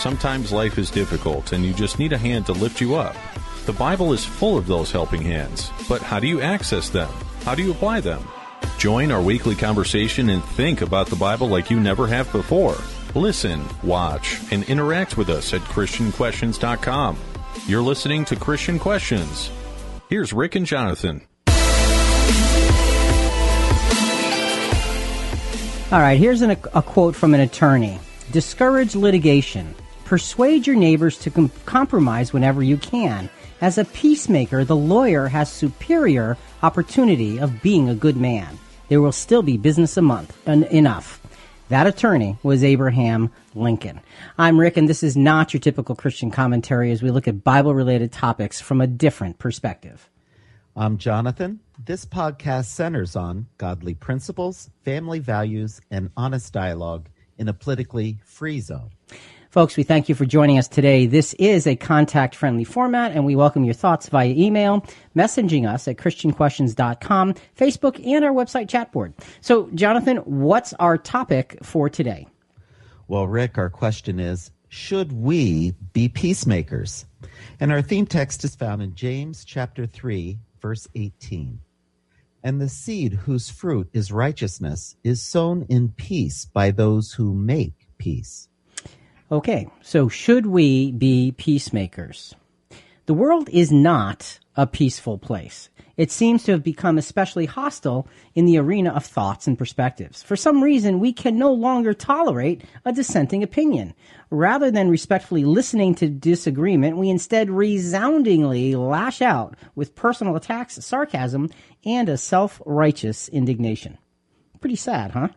Sometimes life is difficult and you just need a hand to lift you up. The Bible is full of those helping hands, but how do you access them? How do you apply them? Join our weekly conversation and think about the Bible like you never have before. Listen, watch, and interact with us at ChristianQuestions.com. You're listening to Christian Questions. Here's Rick and Jonathan. All right, here's an, a quote from an attorney Discourage litigation. Persuade your neighbors to com- compromise whenever you can. As a peacemaker, the lawyer has superior opportunity of being a good man. There will still be business a month en- enough. That attorney was Abraham Lincoln. I'm Rick, and this is not your typical Christian commentary as we look at Bible related topics from a different perspective. I'm Jonathan. This podcast centers on godly principles, family values, and honest dialogue in a politically free zone. Folks, we thank you for joining us today. This is a contact friendly format, and we welcome your thoughts via email, messaging us at ChristianQuestions.com, Facebook, and our website chat board. So, Jonathan, what's our topic for today? Well, Rick, our question is Should we be peacemakers? And our theme text is found in James chapter 3, verse 18. And the seed whose fruit is righteousness is sown in peace by those who make peace. Okay, so should we be peacemakers? The world is not a peaceful place. It seems to have become especially hostile in the arena of thoughts and perspectives. For some reason, we can no longer tolerate a dissenting opinion. Rather than respectfully listening to disagreement, we instead resoundingly lash out with personal attacks, sarcasm, and a self righteous indignation. Pretty sad, huh?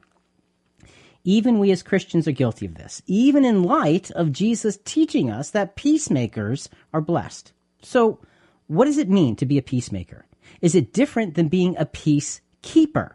Even we as Christians are guilty of this, even in light of Jesus teaching us that peacemakers are blessed. So, what does it mean to be a peacemaker? Is it different than being a peacekeeper?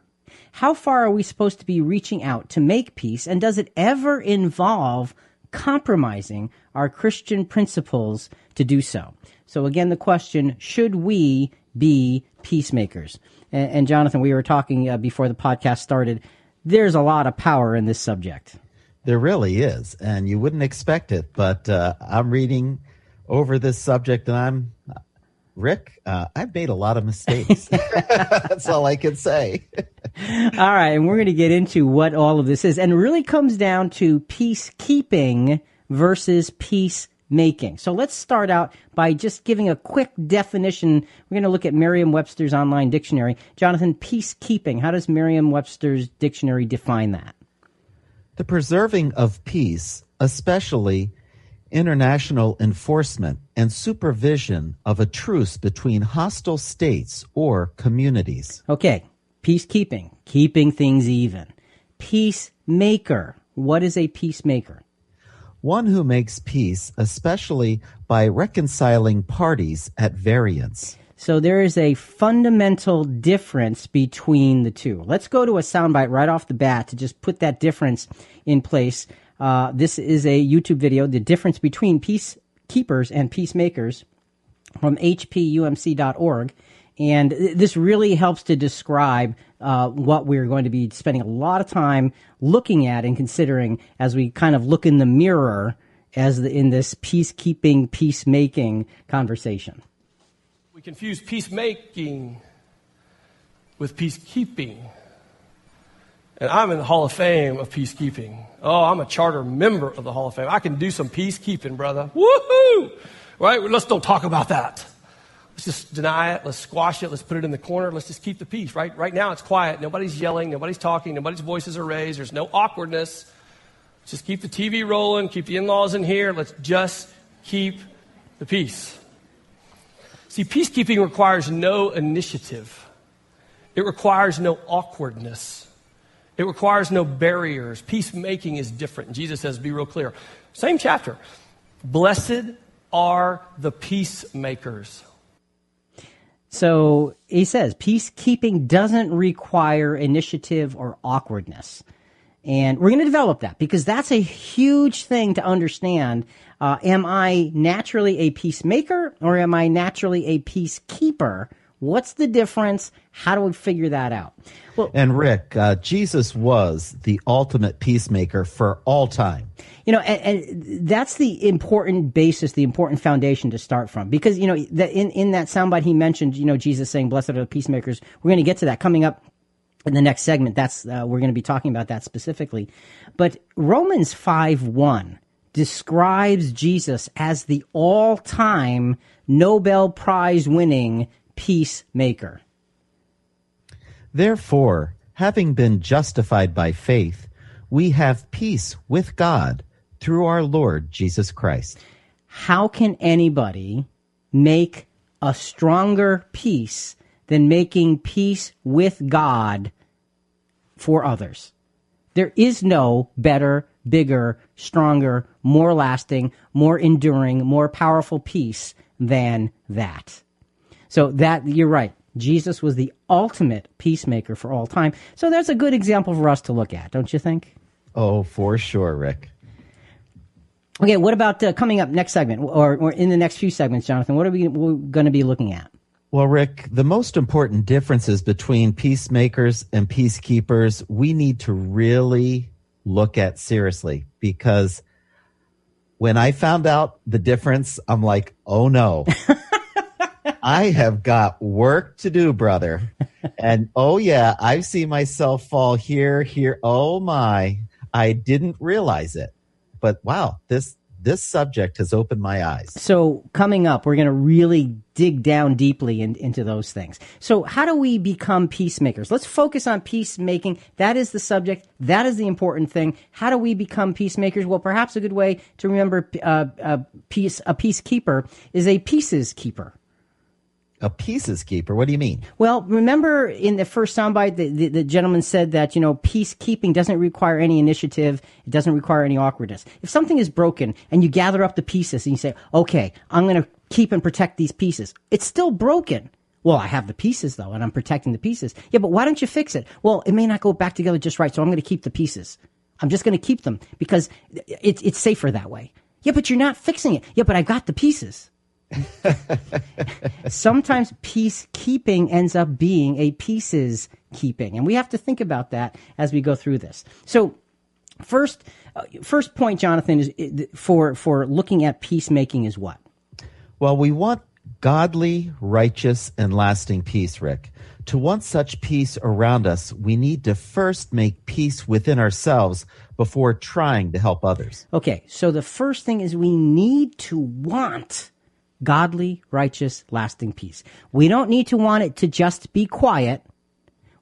How far are we supposed to be reaching out to make peace? And does it ever involve compromising our Christian principles to do so? So, again, the question should we be peacemakers? And, and Jonathan, we were talking uh, before the podcast started there's a lot of power in this subject. There really is, and you wouldn't expect it. But uh, I'm reading over this subject, and I'm Rick. Uh, I've made a lot of mistakes. That's all I can say. all right, and we're going to get into what all of this is, and it really comes down to peacekeeping versus peace making. So let's start out by just giving a quick definition. We're going to look at Merriam Webster's online dictionary. Jonathan, peacekeeping. How does Merriam Webster's dictionary define that? The preserving of peace, especially international enforcement and supervision of a truce between hostile states or communities. Okay, peacekeeping, keeping things even. Peacemaker. What is a peacemaker? One who makes peace, especially by reconciling parties at variance. So there is a fundamental difference between the two. Let's go to a soundbite right off the bat to just put that difference in place. Uh, this is a YouTube video, the difference between peacekeepers and peacemakers from hpumc.org. And this really helps to describe uh, what we're going to be spending a lot of time looking at and considering as we kind of look in the mirror as the, in this peacekeeping, peacemaking conversation. We confuse peacemaking with peacekeeping. And I'm in the Hall of Fame of peacekeeping. Oh, I'm a charter member of the Hall of Fame. I can do some peacekeeping, brother. Woohoo! Right? Let's don't talk about that. Let's just deny it. Let's squash it. Let's put it in the corner. Let's just keep the peace, right? Right now it's quiet. Nobody's yelling. Nobody's talking. Nobody's voices are raised. There's no awkwardness. Let's just keep the TV rolling. Keep the in laws in here. Let's just keep the peace. See, peacekeeping requires no initiative, it requires no awkwardness. It requires no barriers. Peacemaking is different. Jesus says, be real clear. Same chapter. Blessed are the peacemakers. So he says peacekeeping doesn't require initiative or awkwardness. And we're going to develop that because that's a huge thing to understand. Uh, am I naturally a peacemaker or am I naturally a peacekeeper What's the difference? How do we figure that out? Well, and Rick, uh, Jesus was the ultimate peacemaker for all time. You know, and, and, that's the important basis, the important foundation to start from. Because, you know, the, in, in that soundbite he mentioned, you know, Jesus saying, blessed are the peacemakers. We're going to get to that coming up in the next segment. That's, uh, we're going to be talking about that specifically. But Romans 5 1 describes Jesus as the all time Nobel Prize winning peacemaker. Therefore, having been justified by faith, we have peace with God through our Lord Jesus Christ. How can anybody make a stronger peace than making peace with God for others? There is no better, bigger, stronger, more lasting, more enduring, more powerful peace than that. So that you're right. Jesus was the ultimate peacemaker for all time. So that's a good example for us to look at, don't you think? Oh, for sure, Rick. Okay, what about uh, coming up next segment or, or in the next few segments, Jonathan? What are we going to be looking at? Well, Rick, the most important differences between peacemakers and peacekeepers we need to really look at seriously because when I found out the difference, I'm like, oh no. I have got work to do, brother. And oh yeah, I've seen myself fall here, here. Oh my, I didn't realize it. But wow, this this subject has opened my eyes. So, coming up, we're going to really dig down deeply in, into those things. So, how do we become peacemakers? Let's focus on peacemaking. That is the subject. That is the important thing. How do we become peacemakers? Well, perhaps a good way to remember uh, a peace a peacekeeper is a pieces keeper a pieces keeper. What do you mean? Well, remember in the first soundbite, the, the, the, gentleman said that, you know, peacekeeping doesn't require any initiative. It doesn't require any awkwardness. If something is broken and you gather up the pieces and you say, okay, I'm going to keep and protect these pieces, it's still broken. Well, I have the pieces though, and I'm protecting the pieces. Yeah, but why don't you fix it? Well, it may not go back together just right, so I'm going to keep the pieces. I'm just going to keep them because it's, it's safer that way. Yeah, but you're not fixing it. Yeah, but I got the pieces. Sometimes peacekeeping ends up being a pieces keeping, and we have to think about that as we go through this. So, first, uh, first point, Jonathan, is for for looking at peacemaking is what? Well, we want godly, righteous, and lasting peace, Rick. To want such peace around us, we need to first make peace within ourselves before trying to help others. Okay, so the first thing is we need to want godly, righteous, lasting peace. We don't need to want it to just be quiet.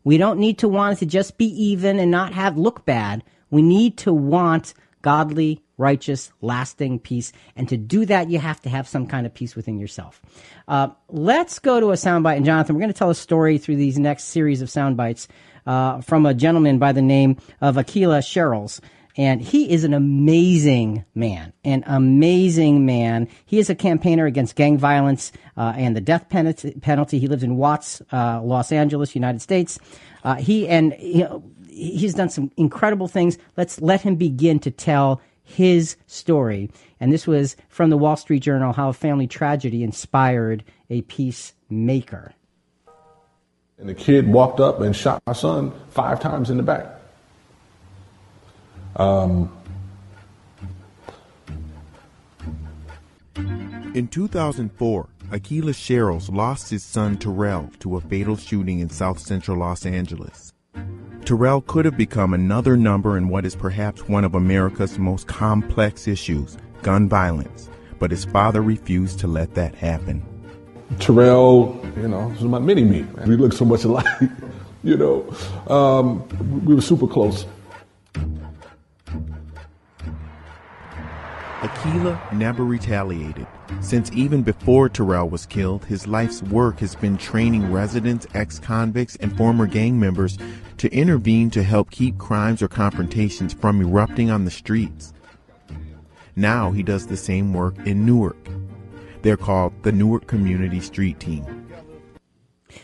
We don't need to want it to just be even and not have look bad. We need to want godly, righteous, lasting peace. And to do that, you have to have some kind of peace within yourself. Uh, let's go to a soundbite. And Jonathan, we're going to tell a story through these next series of soundbites uh, from a gentleman by the name of Aqeela Sherrills. And he is an amazing man, an amazing man. He is a campaigner against gang violence uh, and the death penalty. He lives in Watts, uh, Los Angeles, United States. Uh, he and you know, he's done some incredible things. Let's let him begin to tell his story. And this was from the Wall Street Journal: How a family tragedy inspired a peacemaker. And the kid walked up and shot my son five times in the back. Um, in 2004, Aqeela Sherrills lost his son Terrell to a fatal shooting in south central Los Angeles. Terrell could have become another number in what is perhaps one of America's most complex issues gun violence, but his father refused to let that happen. Terrell, you know, was my mini me. We looked so much alike, you know. Um, we were super close. Aqeela never retaliated. Since even before Terrell was killed, his life's work has been training residents, ex convicts, and former gang members to intervene to help keep crimes or confrontations from erupting on the streets. Now he does the same work in Newark. They're called the Newark Community Street Team.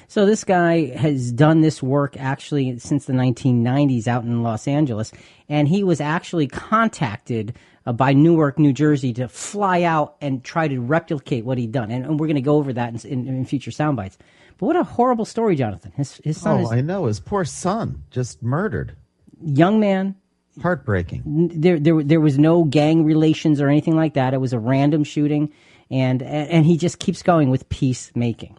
So this guy has done this work actually since the 1990s out in Los Angeles, and he was actually contacted uh, by Newark, New Jersey, to fly out and try to replicate what he'd done. And, and we're going to go over that in, in, in, future sound bites. But what a horrible story, Jonathan. His his son oh, is I know his poor son just murdered. Young man. Heartbreaking. There, there, there was no gang relations or anything like that. It was a random shooting, and and he just keeps going with peacemaking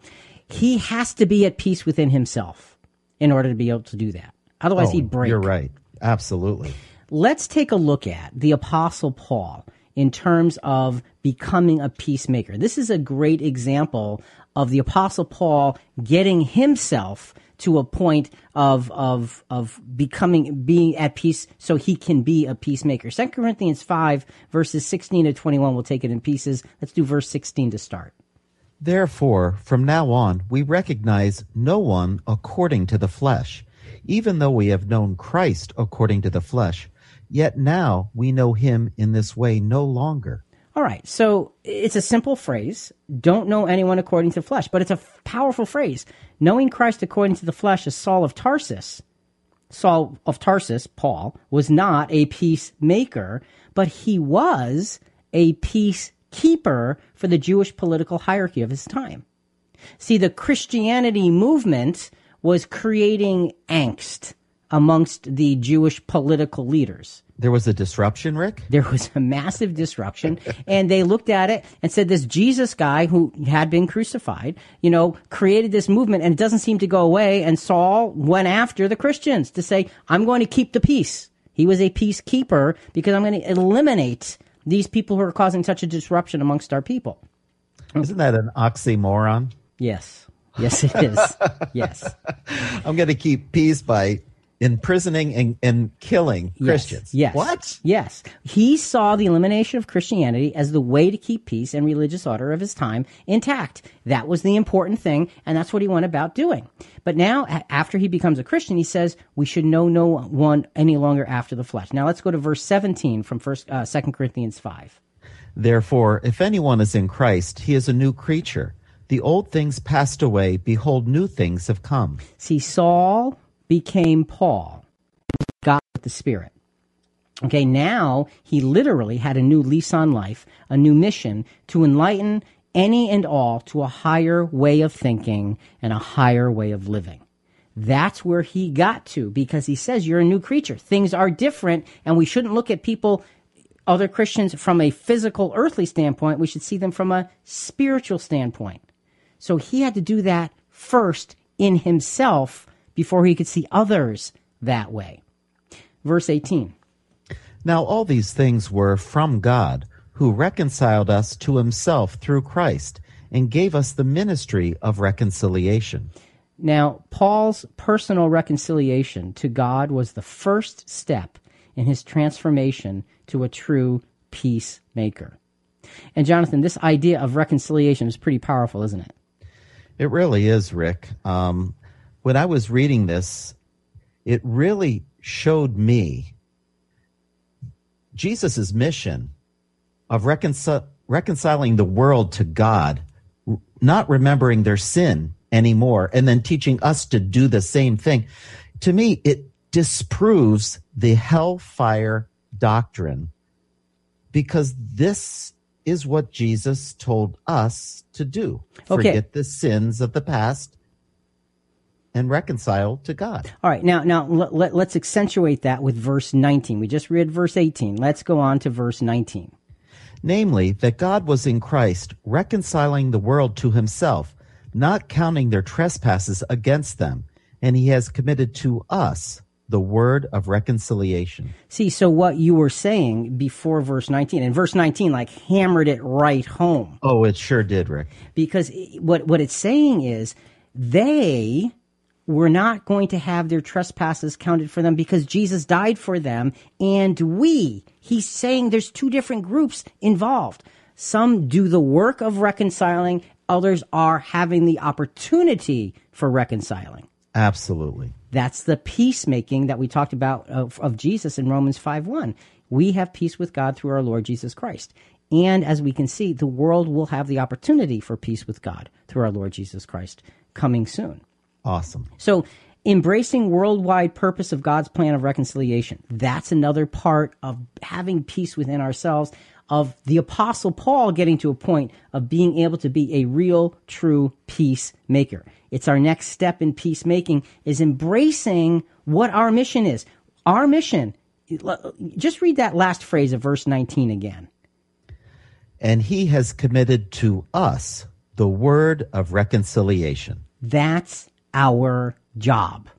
he has to be at peace within himself in order to be able to do that. Otherwise, oh, he'd break. You're right. Absolutely. Let's take a look at the Apostle Paul in terms of becoming a peacemaker. This is a great example of the Apostle Paul getting himself to a point of of of becoming being at peace so he can be a peacemaker. 2 Corinthians 5 verses 16 to 21 we'll take it in pieces. Let's do verse 16 to start. Therefore, from now on, we recognize no one according to the flesh. Even though we have known Christ according to the flesh, yet now we know him in this way no longer. All right, so it's a simple phrase. Don't know anyone according to the flesh, but it's a powerful phrase. Knowing Christ according to the flesh is Saul of Tarsus. Saul of Tarsus, Paul, was not a peacemaker, but he was a peace keeper for the Jewish political hierarchy of his time. See, the Christianity movement was creating angst amongst the Jewish political leaders. There was a disruption, Rick? There was a massive disruption. and they looked at it and said, this Jesus guy who had been crucified, you know, created this movement and it doesn't seem to go away. And Saul went after the Christians to say, I'm going to keep the peace. He was a peacekeeper because I'm going to eliminate these people who are causing such a disruption amongst our people. Isn't that an oxymoron? Yes. Yes, it is. yes. I'm going to keep peace by imprisoning and, and killing yes, Christians. Yes. What? Yes. He saw the elimination of Christianity as the way to keep peace and religious order of his time intact. That was the important thing, and that's what he went about doing. But now, after he becomes a Christian, he says we should know no one any longer after the flesh. Now let's go to verse 17 from first, uh, 2 Corinthians 5. Therefore, if anyone is in Christ, he is a new creature. The old things passed away. Behold, new things have come. See, Saul became Paul, got with the Spirit. Okay, now he literally had a new lease on life, a new mission to enlighten any and all to a higher way of thinking and a higher way of living. That's where he got to because he says you're a new creature. Things are different and we shouldn't look at people, other Christians from a physical earthly standpoint. We should see them from a spiritual standpoint. So he had to do that first in himself before he could see others that way. Verse 18. Now all these things were from God, who reconciled us to himself through Christ and gave us the ministry of reconciliation. Now, Paul's personal reconciliation to God was the first step in his transformation to a true peacemaker. And Jonathan, this idea of reconciliation is pretty powerful, isn't it? It really is, Rick. Um, when I was reading this, it really showed me Jesus' mission of reconcil- reconciling the world to God, not remembering their sin anymore, and then teaching us to do the same thing. To me, it disproves the hellfire doctrine because this is what Jesus told us to do. Okay. Forget the sins of the past and reconciled to God. All right, now now let, let, let's accentuate that with verse 19. We just read verse 18. Let's go on to verse 19. Namely, that God was in Christ reconciling the world to himself, not counting their trespasses against them, and he has committed to us the word of reconciliation. See, so what you were saying before verse 19, and verse 19 like hammered it right home. Oh, it sure did, Rick. Because what, what it's saying is they were not going to have their trespasses counted for them because Jesus died for them and we. He's saying there's two different groups involved. Some do the work of reconciling, others are having the opportunity for reconciling. Absolutely. That's the peacemaking that we talked about of, of Jesus in Romans 5 1. We have peace with God through our Lord Jesus Christ. And as we can see, the world will have the opportunity for peace with God through our Lord Jesus Christ coming soon. Awesome. So, embracing worldwide purpose of God's plan of reconciliation. That's another part of having peace within ourselves of the apostle Paul getting to a point of being able to be a real true peacemaker. It's our next step in peacemaking is embracing what our mission is. Our mission just read that last phrase of verse 19 again. And he has committed to us the word of reconciliation. That's our job.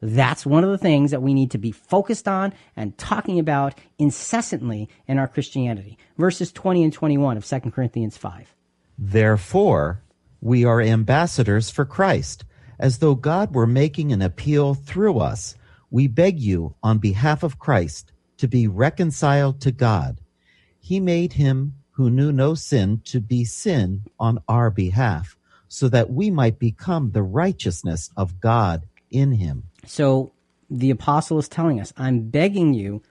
That's one of the things that we need to be focused on and talking about incessantly in our Christianity. Verses 20 and 21 of 2 Corinthians 5. Therefore, we are ambassadors for Christ, as though God were making an appeal through us. We beg you, on behalf of Christ, to be reconciled to God. He made him who knew no sin to be sin on our behalf so that we might become the righteousness of God in him. So the apostle is telling us, I'm begging you,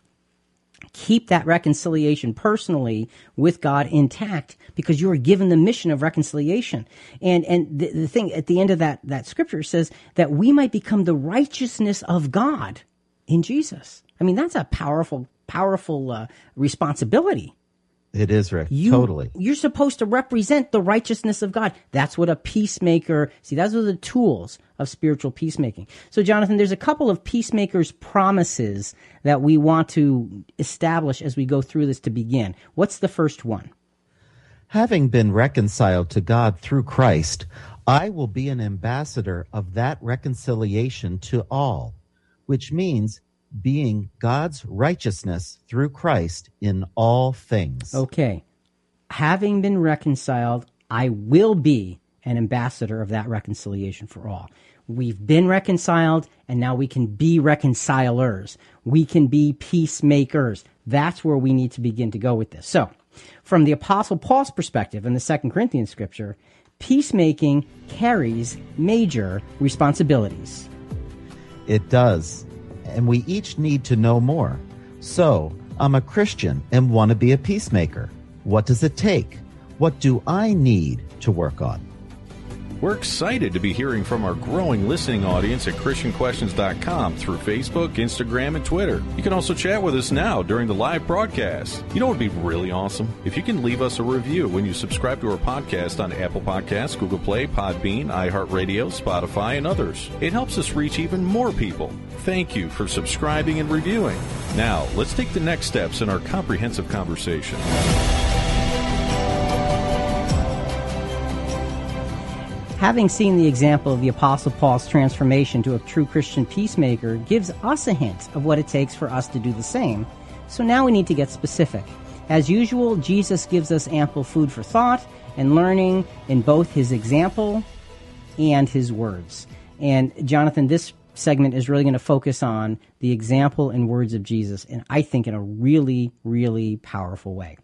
keep that reconciliation personally with God intact because you are given the mission of reconciliation. And and the, the thing at the end of that that scripture says that we might become the righteousness of God in Jesus. I mean, that's a powerful powerful uh, responsibility. It is, Rick. You, totally. You're supposed to represent the righteousness of God. That's what a peacemaker, see, those are the tools of spiritual peacemaking. So, Jonathan, there's a couple of peacemakers' promises that we want to establish as we go through this to begin. What's the first one? Having been reconciled to God through Christ, I will be an ambassador of that reconciliation to all, which means being God's righteousness through Christ in all things. Okay. Having been reconciled, I will be an ambassador of that reconciliation for all. We've been reconciled, and now we can be reconcilers. We can be peacemakers. That's where we need to begin to go with this. So, from the Apostle Paul's perspective in the Second Corinthians scripture, peacemaking carries major responsibilities. It does and we each need to know more. So, I'm a Christian and want to be a peacemaker. What does it take? What do I need to work on? We're excited to be hearing from our growing listening audience at ChristianQuestions.com through Facebook, Instagram, and Twitter. You can also chat with us now during the live broadcast. You know what would be really awesome? If you can leave us a review when you subscribe to our podcast on Apple Podcasts, Google Play, Podbean, iHeartRadio, Spotify, and others. It helps us reach even more people. Thank you for subscribing and reviewing. Now, let's take the next steps in our comprehensive conversation. Having seen the example of the Apostle Paul's transformation to a true Christian peacemaker gives us a hint of what it takes for us to do the same. So now we need to get specific. As usual, Jesus gives us ample food for thought and learning in both his example and his words. And Jonathan, this segment is really going to focus on the example and words of Jesus, and I think in a really, really powerful way.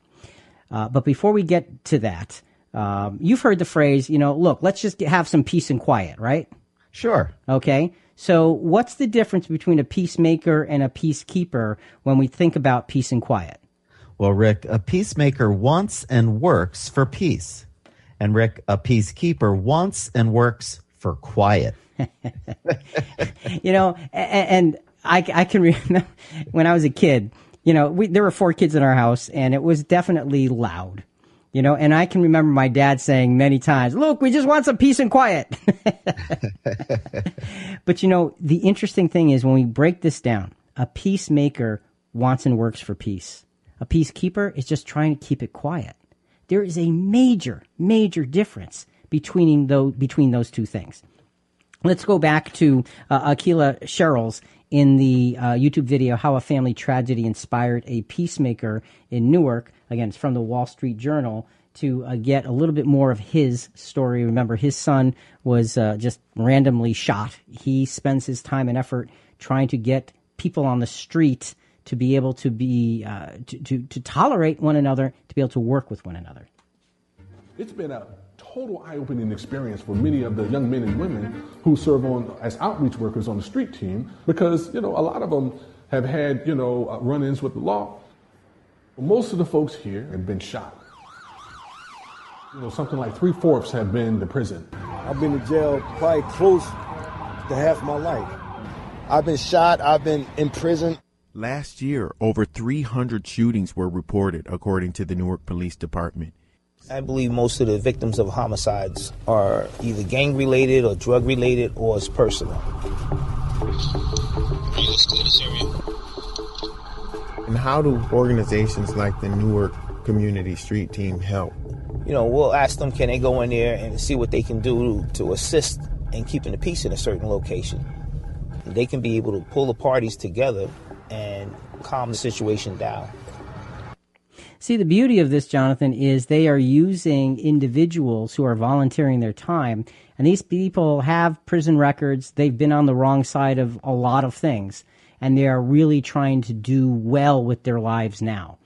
Uh, but before we get to that, um, you've heard the phrase, you know, look, let's just get, have some peace and quiet, right? Sure. Okay. So, what's the difference between a peacemaker and a peacekeeper when we think about peace and quiet? Well, Rick, a peacemaker wants and works for peace. And Rick, a peacekeeper wants and works for quiet. you know, and, and I, I, can remember when I was a kid, you know, we, there were four kids in our house and it was definitely loud you know, and I can remember my dad saying many times, look, we just want some peace and quiet. but you know, the interesting thing is when we break this down, a peacemaker wants and works for peace. A peacekeeper is just trying to keep it quiet. There is a major, major difference between those, between those two things. Let's go back to uh, Aqeela Sherrills in the uh, YouTube video, How a Family Tragedy Inspired a Peacemaker in Newark. Again, it's from the Wall Street Journal to uh, get a little bit more of his story. Remember, his son was uh, just randomly shot. He spends his time and effort trying to get people on the street to be able to be uh, to, to, to tolerate one another, to be able to work with one another. It's been a total eye-opening experience for many of the young men and women who serve on as outreach workers on the street team because you know a lot of them have had you know uh, run-ins with the law most of the folks here have been shot You know, something like three fourths have been to prison. I've been in jail probably close to half my life. I've been shot, I've been in prison. Last year, over 300 shootings were reported, according to the Newark Police Department. I believe most of the victims of homicides are either gang related or drug related or it's personal. And how do organizations like the Newark Community Street Team help? You know, we'll ask them can they go in there and see what they can do to assist in keeping the peace in a certain location. They can be able to pull the parties together and calm the situation down. See, the beauty of this, Jonathan, is they are using individuals who are volunteering their time. And these people have prison records. They've been on the wrong side of a lot of things. And they are really trying to do well with their lives now.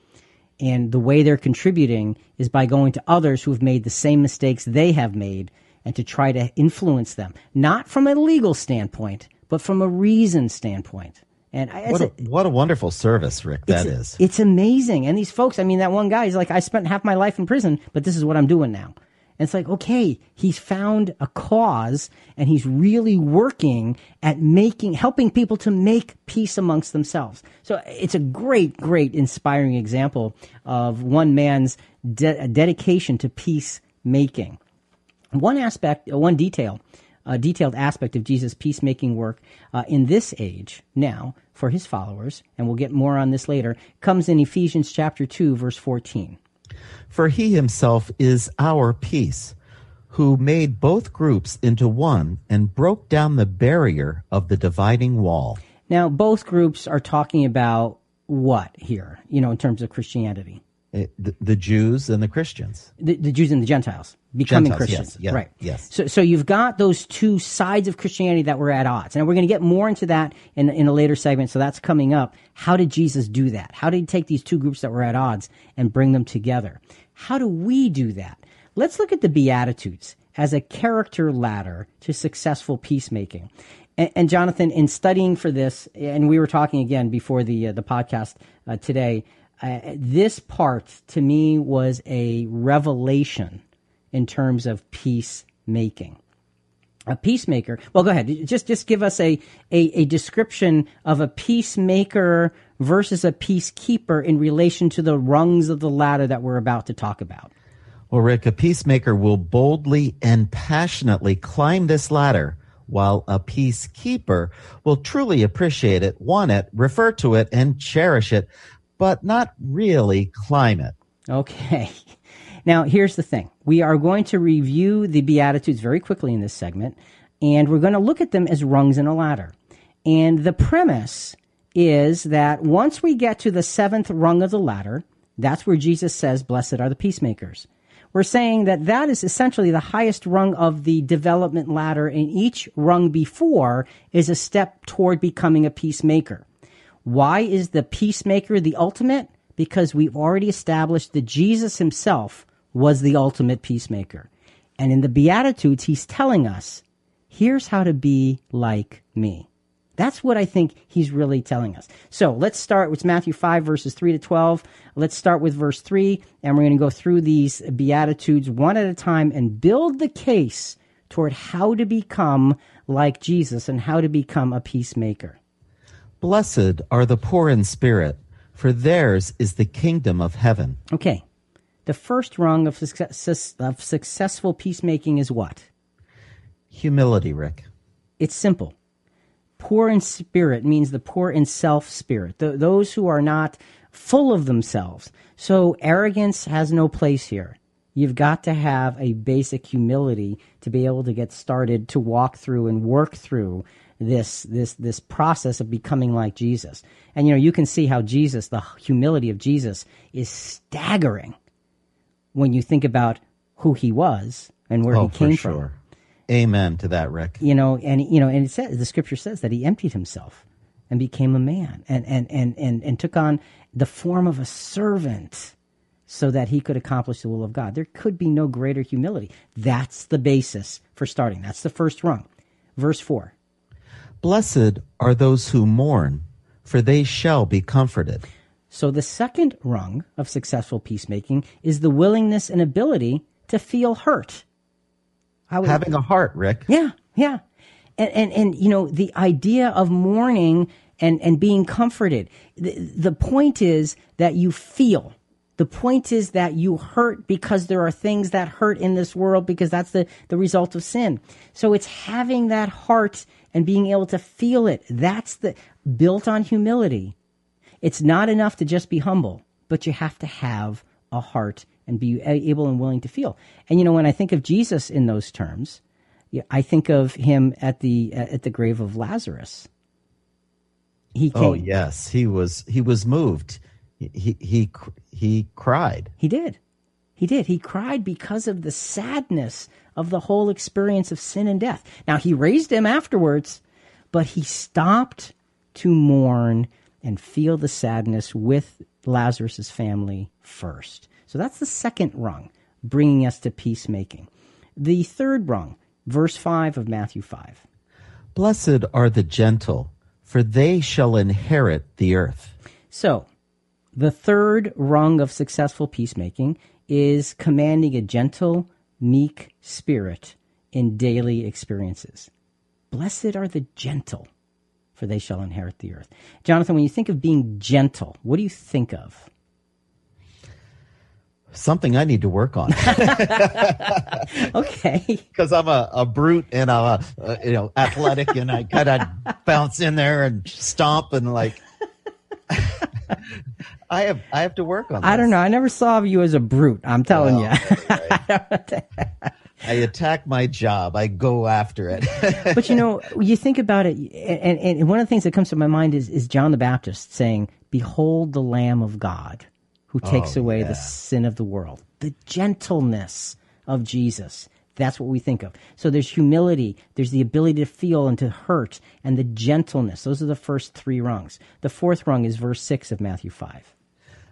And the way they're contributing is by going to others who have made the same mistakes they have made and to try to influence them. Not from a legal standpoint, but from a reason standpoint. And what a, what a wonderful service, Rick, That it's, is. It's amazing. And these folks, I mean, that one guy is like, I spent half my life in prison, but this is what I'm doing now. And it's like, okay, he's found a cause and he's really working at making, helping people to make peace amongst themselves. So it's a great, great inspiring example of one man's de- dedication to peacemaking. One aspect, uh, one detail uh, detailed aspect of Jesus' peacemaking work uh, in this age now for his followers, and we'll get more on this later, comes in Ephesians chapter 2, verse 14. For he himself is our peace, who made both groups into one and broke down the barrier of the dividing wall. Now, both groups are talking about what here, you know, in terms of Christianity? Uh, the, the, Jews and the Christians. The, the Jews and the Gentiles becoming Gentiles, Christians. Yes, right. Yes. So, so you've got those two sides of Christianity that were at odds. And we're going to get more into that in, in a later segment. So that's coming up. How did Jesus do that? How did he take these two groups that were at odds and bring them together? How do we do that? Let's look at the Beatitudes as a character ladder to successful peacemaking. And, and Jonathan, in studying for this, and we were talking again before the uh, the podcast uh, today, uh, this part to me was a revelation in terms of peacemaking. A peacemaker. Well, go ahead. Just just give us a, a, a description of a peacemaker versus a peacekeeper in relation to the rungs of the ladder that we're about to talk about. Well, Rick, a peacemaker will boldly and passionately climb this ladder, while a peacekeeper will truly appreciate it, want it, refer to it, and cherish it, but not really climate. Okay. Now, here's the thing. We are going to review the Beatitudes very quickly in this segment, and we're going to look at them as rungs in a ladder. And the premise is that once we get to the seventh rung of the ladder, that's where Jesus says, Blessed are the peacemakers. We're saying that that is essentially the highest rung of the development ladder, and each rung before is a step toward becoming a peacemaker. Why is the peacemaker the ultimate? Because we've already established that Jesus himself was the ultimate peacemaker. And in the Beatitudes, he's telling us, here's how to be like me. That's what I think he's really telling us. So let's start with Matthew 5, verses 3 to 12. Let's start with verse 3, and we're going to go through these Beatitudes one at a time and build the case toward how to become like Jesus and how to become a peacemaker. Blessed are the poor in spirit, for theirs is the kingdom of heaven. Okay, the first rung of, success, of successful peacemaking is what? Humility, Rick. It's simple. Poor in spirit means the poor in self spirit, the, those who are not full of themselves. So arrogance has no place here. You've got to have a basic humility to be able to get started to walk through and work through this this this process of becoming like Jesus. And you know, you can see how Jesus, the humility of Jesus is staggering when you think about who he was and where oh, he came sure. from. Amen to that, Rick. You know, and you know, and it says the scripture says that he emptied himself and became a man and and and and, and took on the form of a servant so that he could accomplish the will of God. There could be no greater humility. That's the basis for starting. That's the first rung. Verse 4. Blessed are those who mourn, for they shall be comforted. So the second rung of successful peacemaking is the willingness and ability to feel hurt. Having a heart, Rick. yeah, yeah. And, and, and, you know, the idea of mourning and, and being comforted. The, the point is that you feel. The point is that you hurt because there are things that hurt in this world because that's the, the result of sin. So it's having that heart and being able to feel it. That's the built on humility. It's not enough to just be humble, but you have to have a heart and be able and willing to feel. And you know, when I think of Jesus in those terms, I think of him at the uh, at the grave of Lazarus. He oh, came, Oh yes, he was he was moved. He he he, cried. He did. He did. He cried because of the sadness of the whole experience of sin and death. Now he raised him afterwards, but he stopped to mourn and feel the sadness with Lazarus's family first. So that's the second rung, bringing us to peacemaking. The third rung, verse 5 of Matthew 5. Blessed are the gentle, for they shall inherit the earth. So, the third rung of successful peacemaking is commanding a gentle, meek spirit in daily experiences. Blessed are the gentle, for they shall inherit the earth. Jonathan, when you think of being gentle, what do you think of? Something I need to work on Okay. because I'm a, a brute and a, a you know athletic and I kind of bounce in there and stomp and like I have I have to work on. This. I don't know. I never saw you as a brute. I'm telling Well, you. I attack my job. I go after it. but you know, you think about it, and, and one of the things that comes to my mind is, is John the Baptist saying, Behold the Lamb of God who takes Oh, away yeah. the sin of the world. The gentleness of Jesus. That's what we think of. So there's humility, there's the ability to feel and to hurt, and the gentleness. Those are the first three rungs. The fourth rung is verse 6 of Matthew 5.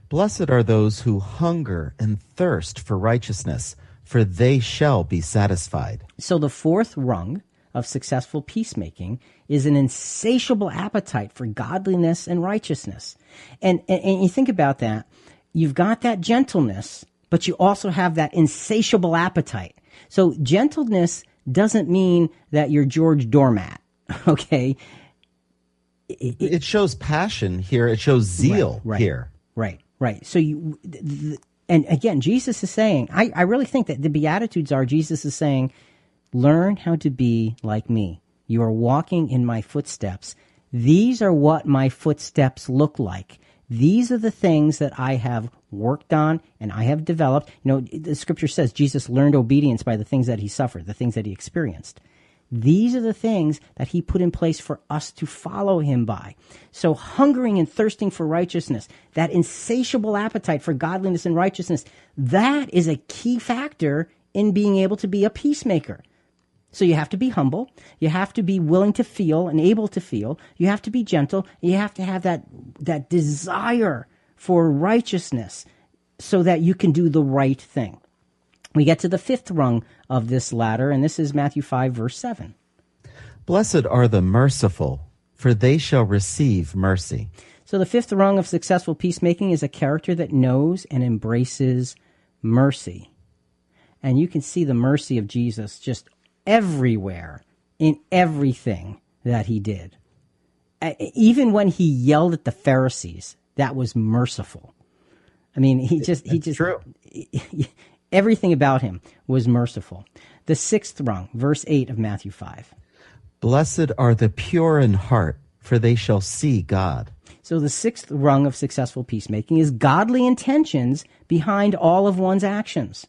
Blessed are those who hunger and thirst for righteousness, for they shall be satisfied. So the fourth rung of successful peacemaking is an insatiable appetite for godliness and righteousness. And, and, and you think about that, you've got that gentleness, but you also have that insatiable appetite. So gentleness doesn't mean that you're George Doormat, okay? It shows passion here. It shows zeal right, here. Right, right. So you, th- and again, Jesus is saying, I, I really think that the Beatitudes are Jesus is saying, learn how to be like me. You are walking in my footsteps. These are what my footsteps look like. These are the things that I have worked on and I have developed. You know, the scripture says Jesus learned obedience by the things that he suffered, the things that he experienced. These are the things that he put in place for us to follow him by. So hungering and thirsting for righteousness, that insatiable appetite for godliness and righteousness, that is a key factor in being able to be a peacemaker. So you have to be humble. You have to be willing to feel and able to feel. You have to be gentle. You have to have that, that desire for righteousness so that you can do the right thing. We get to the fifth rung of this ladder, and this is Matthew 5, verse 7. Blessed are the merciful, for they shall receive mercy. So the fifth rung of successful peacemaking is a character that knows and embraces mercy. And you can see the mercy of Jesus just everywhere in everything that he did. Even when he yelled at the Pharisees, that was merciful. I mean, he just he just true. everything about him was merciful. The sixth rung, verse 8 of Matthew 5. Blessed are the pure in heart, for they shall see God. So the sixth rung of successful peacemaking is godly intentions behind all of one's actions.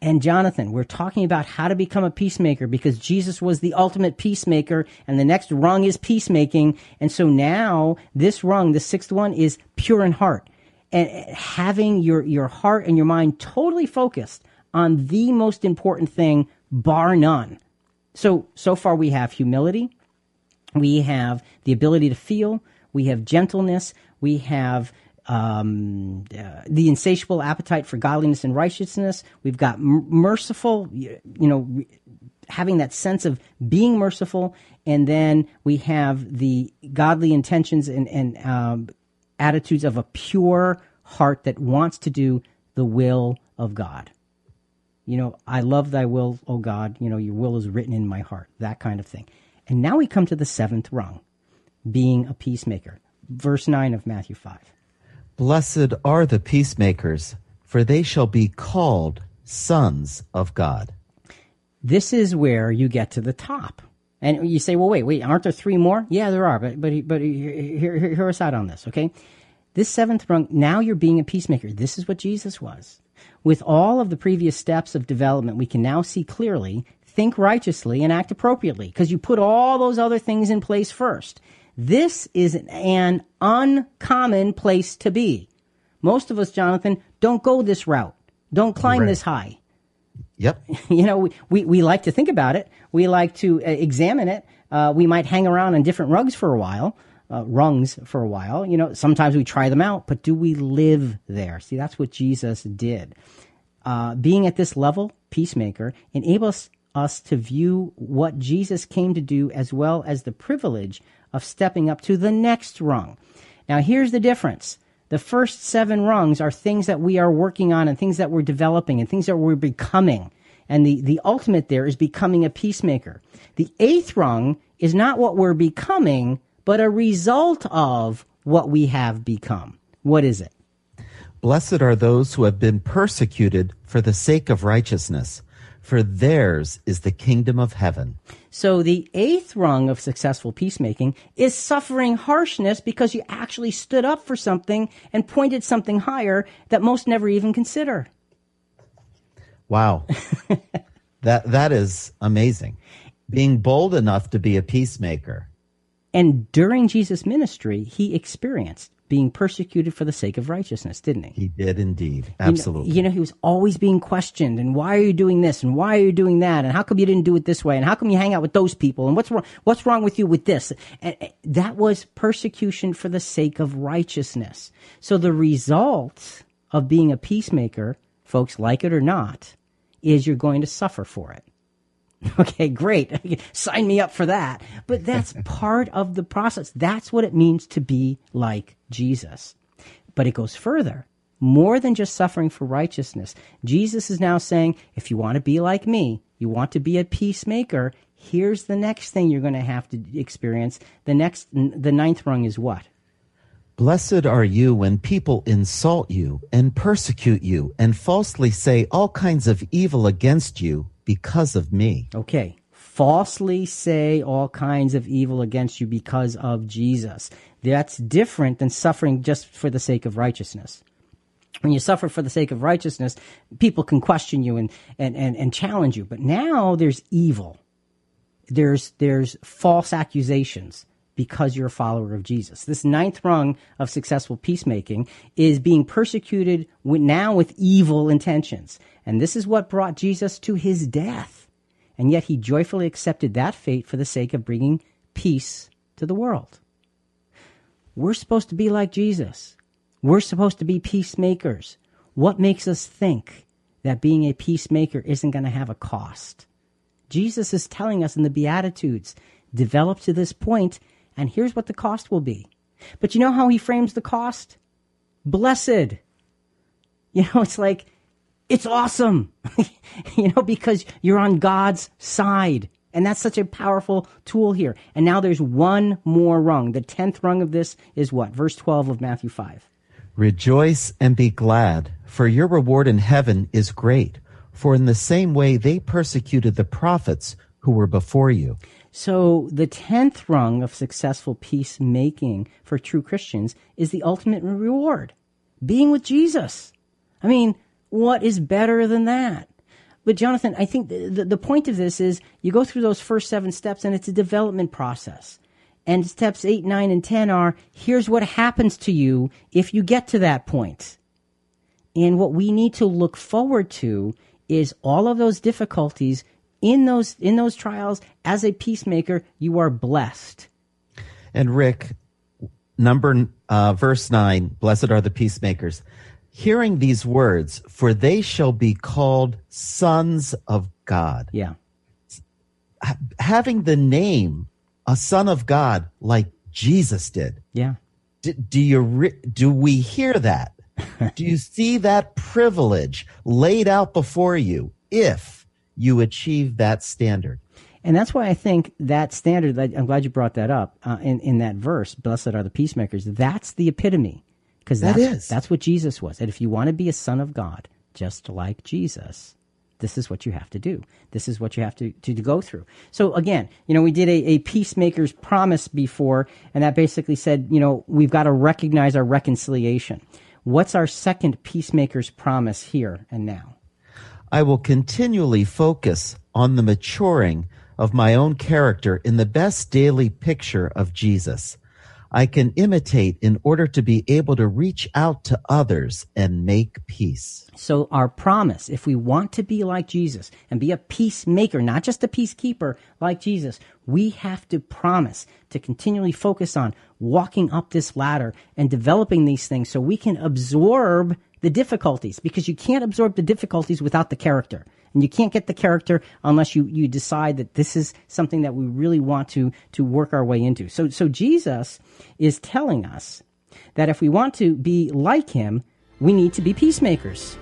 And Jonathan, we're talking about how to become a peacemaker because Jesus was the ultimate peacemaker and the next rung is peacemaking. And so now this rung, the sixth one is pure in heart and having your, your heart and your mind totally focused on the most important thing, bar none. So, so far we have humility, we have the ability to feel, we have gentleness, we have um, uh, the insatiable appetite for godliness and righteousness. We've got m- merciful, you, know, re- having that sense of being merciful, and then we have the godly intentions and, and um, attitudes of a pure heart that wants to do the will of God. You know, I love thy will, O God. You know, your will is written in my heart, that kind of thing. And now we come to the seventh rung, being a peacemaker. Verse 9 of Matthew 5. Blessed are the peacemakers, for they shall be called sons of God. This is where you get to the top. And you say, well, wait, wait, aren't there three more? Yeah, there are, but, but, but hear, hear, hear us out on this, okay? This seventh rung, now you're being a peacemaker. This is what Jesus was. With all of the previous steps of development, we can now see clearly, think righteously, and act appropriately because you put all those other things in place first. This is an uncommon place to be. Most of us, Jonathan, don't go this route. Don't climb Right. this high. Yep. you know, we, we, we like to think about it. We like to uh, examine it. Uh, we might hang around on different rugs for a while, uh, rungs for a while. You know, sometimes we try them out, but do we live there? See, that's what Jesus did. Uh, being at this level, peacemaker, enables us to view what Jesus came to do as well as the privilege of stepping up to the next rung. Now, here's the difference. The first seven rungs are things that we are working on and things that we're developing and things that we're becoming. And the, the ultimate there is becoming a peacemaker. The eighth rung is not what we're becoming, but a result of what we have become. What is it? Blessed are those who have been persecuted for the sake of righteousness, for theirs is the kingdom of heaven. So the eighth rung of successful peacemaking is suffering harshness because you actually stood up for something and pointed something higher that most never even consider. Wow. that that is amazing. Being bold enough to be a peacemaker. And during Jesus' ministry, he experienced being persecuted for the sake of righteousness, didn't he? He did indeed. You know- Absolutely. You know, he was always being questioned. And why are you doing this? And why are you doing that? And how come you didn't do it this way? And how come you hang out with those people? And what's wrong? What's wrong with you with this? And that was persecution for the sake of righteousness. So the result of being a peacemaker, folks, like it or not, is you're going to suffer for it. Okay, great. Sign me up for that. But that's part of the process. That's what it means to be like Jesus. But it goes further. More than just suffering for righteousness. Jesus is now saying, if you want to be like me, you want to be a peacemaker, here's the next thing you're going to have to experience. The next, the ninth rung is what? Blessed are you when people insult you and persecute you and falsely say all kinds of evil against you because of me. Okay. Falsely say all kinds of evil against you because of Jesus. That's different than suffering just for the sake of righteousness. When you suffer for the sake of righteousness, people can question you and, and, and, and challenge you. But now there's evil. There's, there's false accusations because you're a follower of Jesus. This ninth rung of successful peacemaking is being persecuted now with evil intentions. And this is what brought Jesus to his death. And yet he joyfully accepted that fate for the sake of bringing peace to the world. We're supposed to be like Jesus. We're supposed to be peacemakers. What makes us think that being a peacemaker isn't going to have a cost? Jesus is telling us in the Beatitudes, develop to this point, and here's what the cost will be. But you know how he frames the cost? Blessed. You know, it's like, it's awesome, you know, because you're on God's side. And that's such a powerful tool here. And now there's one more rung. The tenth rung of this is what? Verse 12 of Matthew 5. Rejoice and be glad, for your reward in heaven is great. For in the same way they persecuted the prophets who were before you. So the tenth rung of successful peacemaking for true Christians is the ultimate reward. Being with Jesus. I mean, what is better than that? But Jonathan, I think the, the, point of this is you go through those first seven steps and it's a development process. And steps eight, nine, and 10 are here's what happens to you if you get to that point. And what we need to look forward to is all of those difficulties in those in those trials as a peacemaker you are blessed. And Rick, number uh, verse nine, blessed are the peacemakers. Hearing these words, for they shall be called sons of God. Yeah. Having the name a son of God like Jesus did. Yeah. D- do you re- do we hear that? do you see that privilege laid out before you if you achieve that standard. And that's why I think that standard, I'm glad you brought that up uh, in, in that verse, blessed are the peacemakers. That's the epitome. Because That that's, is. that's what Jesus was. That if you want to be a son of God, just like Jesus, this is what you have to do. This is what you have to, to, to go through. So again, you know, we did a, a peacemaker's promise before, and that basically said, you know, we've got to recognize our reconciliation. What's our second peacemaker's promise here and now? I will continually focus on the maturing of my own character in the best daily picture of Jesus. I can imitate in order to be able to reach out to others and make peace. So our promise, if we want to be like Jesus and be a peacemaker, not just a peacekeeper like Jesus, we have to promise to continually focus on walking up this ladder and developing these things so we can absorb the difficulties because you can't absorb the difficulties without the character. And you can't get the character unless you, you decide that this is something that we really want to, to work our way into. So, so Jesus is telling us that if we want to be like him, we need to be peacemakers.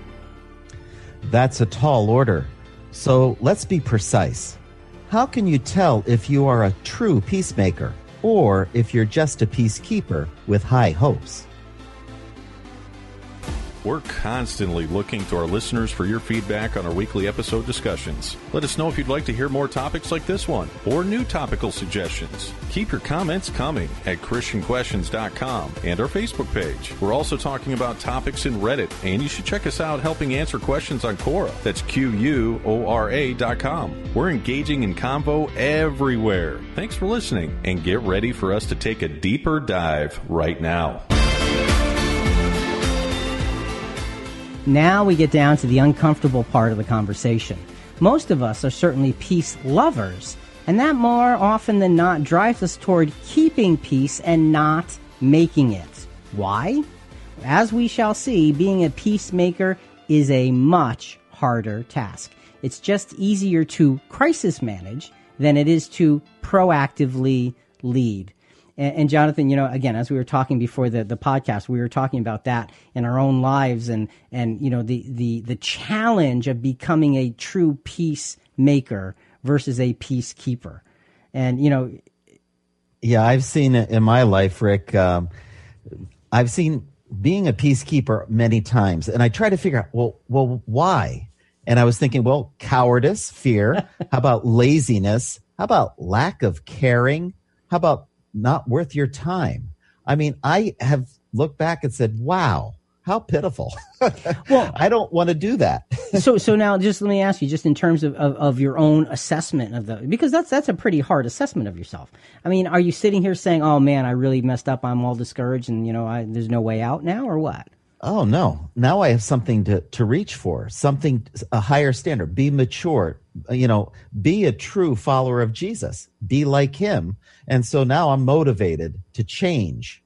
That's a tall order. So let's be precise. How can you tell if you are a true peacemaker or if you're just a peacekeeper with high hopes? We're constantly looking to our listeners for your feedback on our weekly episode discussions. Let us know if you'd like to hear more topics like this one or new topical suggestions. Keep your comments coming at ChristianQuestions.com and our Facebook page. We're also talking about topics in Reddit, and you should check us out helping answer questions on Quora. That's Q U O R A.com. We're engaging in convo everywhere. Thanks for listening, and get ready for us to take a deeper dive right now. Now we get down to the uncomfortable part of the conversation. Most of us are certainly peace lovers, and that more often than not drives us toward keeping peace and not making it. Why? As we shall see, being a peacemaker is a much harder task. It's just easier to crisis manage than it is to proactively lead. And, and, Jonathan, you know, again, as we were talking before the, the podcast, we were talking about that in our own lives and, and, you know, the, the, the challenge of becoming a true peacemaker versus a peacekeeper. And, you know, Yeah, I've seen it in my life, Rick. Um, I've seen being a peacekeeper many times, and I try to figure out, well, well, why? And I was thinking, well, cowardice, fear. How about laziness? How about lack of caring? How about not worth your time? I mean, I have looked back and said, wow, how pitiful. well, I don't want to do that. so so now just let me ask you just in terms of, of, of, your own assessment of the because that's that's a pretty hard assessment of yourself i mean are you sitting here saying oh man i really messed up i'm all discouraged and you know I, there's no way out now or what oh no now i have something to, to reach for something a higher standard be mature you know be a true follower of jesus. Be like him. And so now i'm motivated to change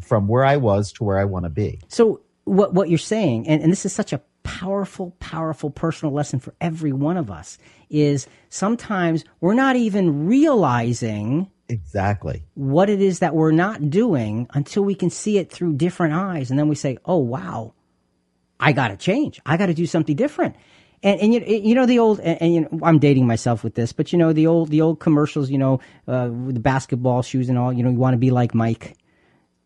from where i was to where i want to be. So what what you're saying, and, and this is such a powerful, powerful personal lesson for every one of us, is sometimes we're not even realizing exactly. what it is that we're not doing until we can see it through different eyes, and then we say, "Oh wow, I got to change. I got to do something different." And, and you, you know the old and, and you know, I'm dating myself with this, but you know the old the old commercials, you know, uh, with the basketball shoes and all. You know, you want to be like Mike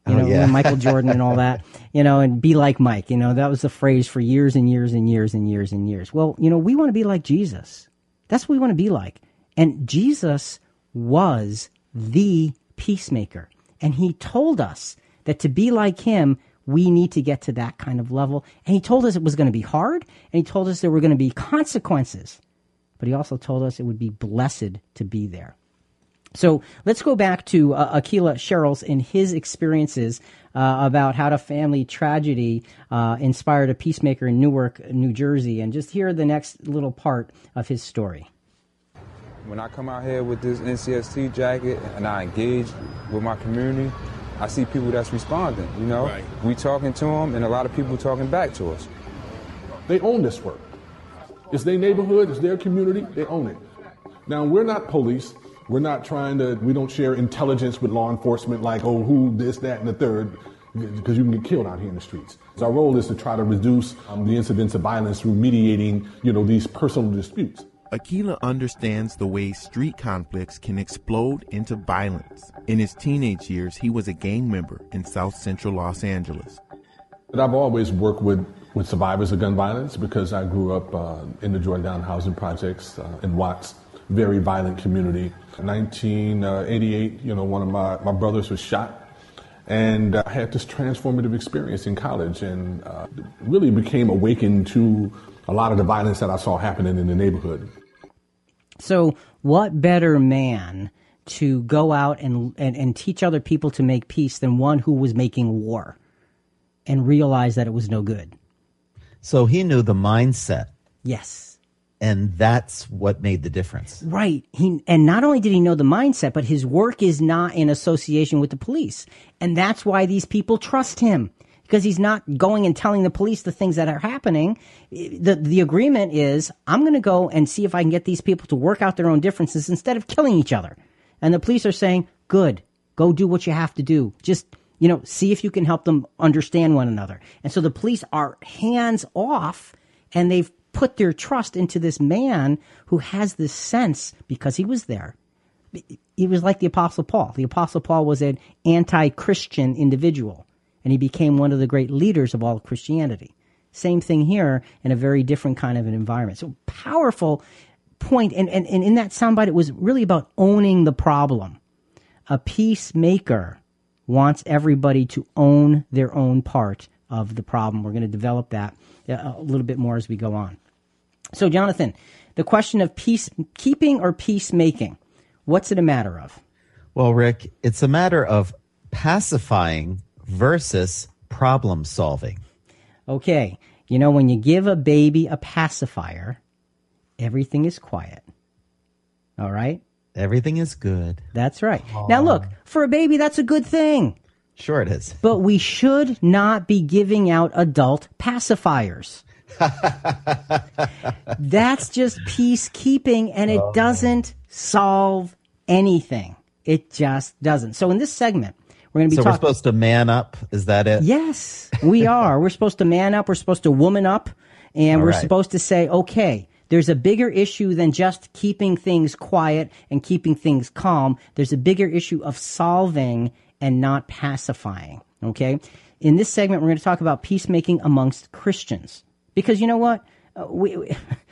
you know, oh, yeah. Michael Jordan and all that, you know, and be like Mike, you know, that was the phrase for years and years and years and years and years. Well, you know, we want to be like Jesus. That's what we want to be like. And Jesus was the peacemaker. And he told us that to be like him, we need to get to that kind of level. And he told us it was going to be hard, and he told us there were going to be consequences. But he also told us it would be blessed to be there. So let's go back to uh, Aqeela Sherrills in his experiences uh, about how a family tragedy uh, inspired a peacemaker in Newark, New Jersey, and just hear the next little part of his story. When I come out here with this NCST jacket and I engage with my community, I see people that's responding. You know, Right. we talking to them, and a lot of people talking back to us. They own this work. It's their neighborhood, it's their community, they own it. Now, we're not police. We're not trying to, we don't share intelligence with law enforcement like, oh, who, this, that, and the third. because you can get killed out here in the streets. So our role is to try to reduce um, the incidence of violence through mediating, you know, these personal disputes. Aqeela understands the way street conflicts can explode into violence. In his teenage years, he was a gang member in South Central Los Angeles. But I've always worked with, with survivors of gun violence because I grew up uh, in the Jordan housing projects uh, in Watts, very violent community. 1988, you know, one of my, my brothers was shot and uh, I had this transformative experience in college and uh, really became awakened to a lot of the violence that I saw happening in the neighborhood. So, what better man to go out and, and, and teach other people to make peace than one who was making war and realized that it was no good? So he knew the mindset. Yes. And that's what made the difference. Right. He and not only did he know the mindset, but his work is not in association with the police. And that's why these people trust him. Because he's not going and telling the police the things that are happening. The the agreement is I'm gonna go and see if I can get these people to work out their own differences instead of killing each other. And the police are saying, Good, go do what you have to do. Just you know, see if you can help them understand one another. And so the police are hands off and they've put their trust into this man who has this sense because he was there. He was like the Apostle Paul. The Apostle Paul was an anti Christian individual, and he became one of the great leaders of all Christianity. Same thing here in a very different kind of an environment. So powerful point. And, and, and in that soundbite, it was really about owning the problem. A peacemaker wants everybody to own their own part of the problem. We're going to develop that uh, a little bit more as we go on. So, Jonathan, the question of peacekeeping or peacemaking, what's it a matter of? Well, Rick, it's a matter of pacifying versus problem solving. Okay. You know, when you give a baby a pacifier, everything is quiet. All right? Everything is good. That's right. Aww. Now, look, for a baby, that's a good thing. Sure, it is. But we should not be giving out adult pacifiers. That's just peacekeeping and it oh. doesn't solve anything. It just doesn't. So in this segment, we're going to be so we're supposed to man up. Is that it? Yes, we are. we're supposed to man up. We're supposed to woman up. And All we're right. supposed to say, okay, there's a bigger issue than just keeping things quiet and keeping things calm. There's a bigger issue of solving and not pacifying. Okay. In this segment, we're going to talk about peacemaking amongst Christians. Because you know what? Uh, we, we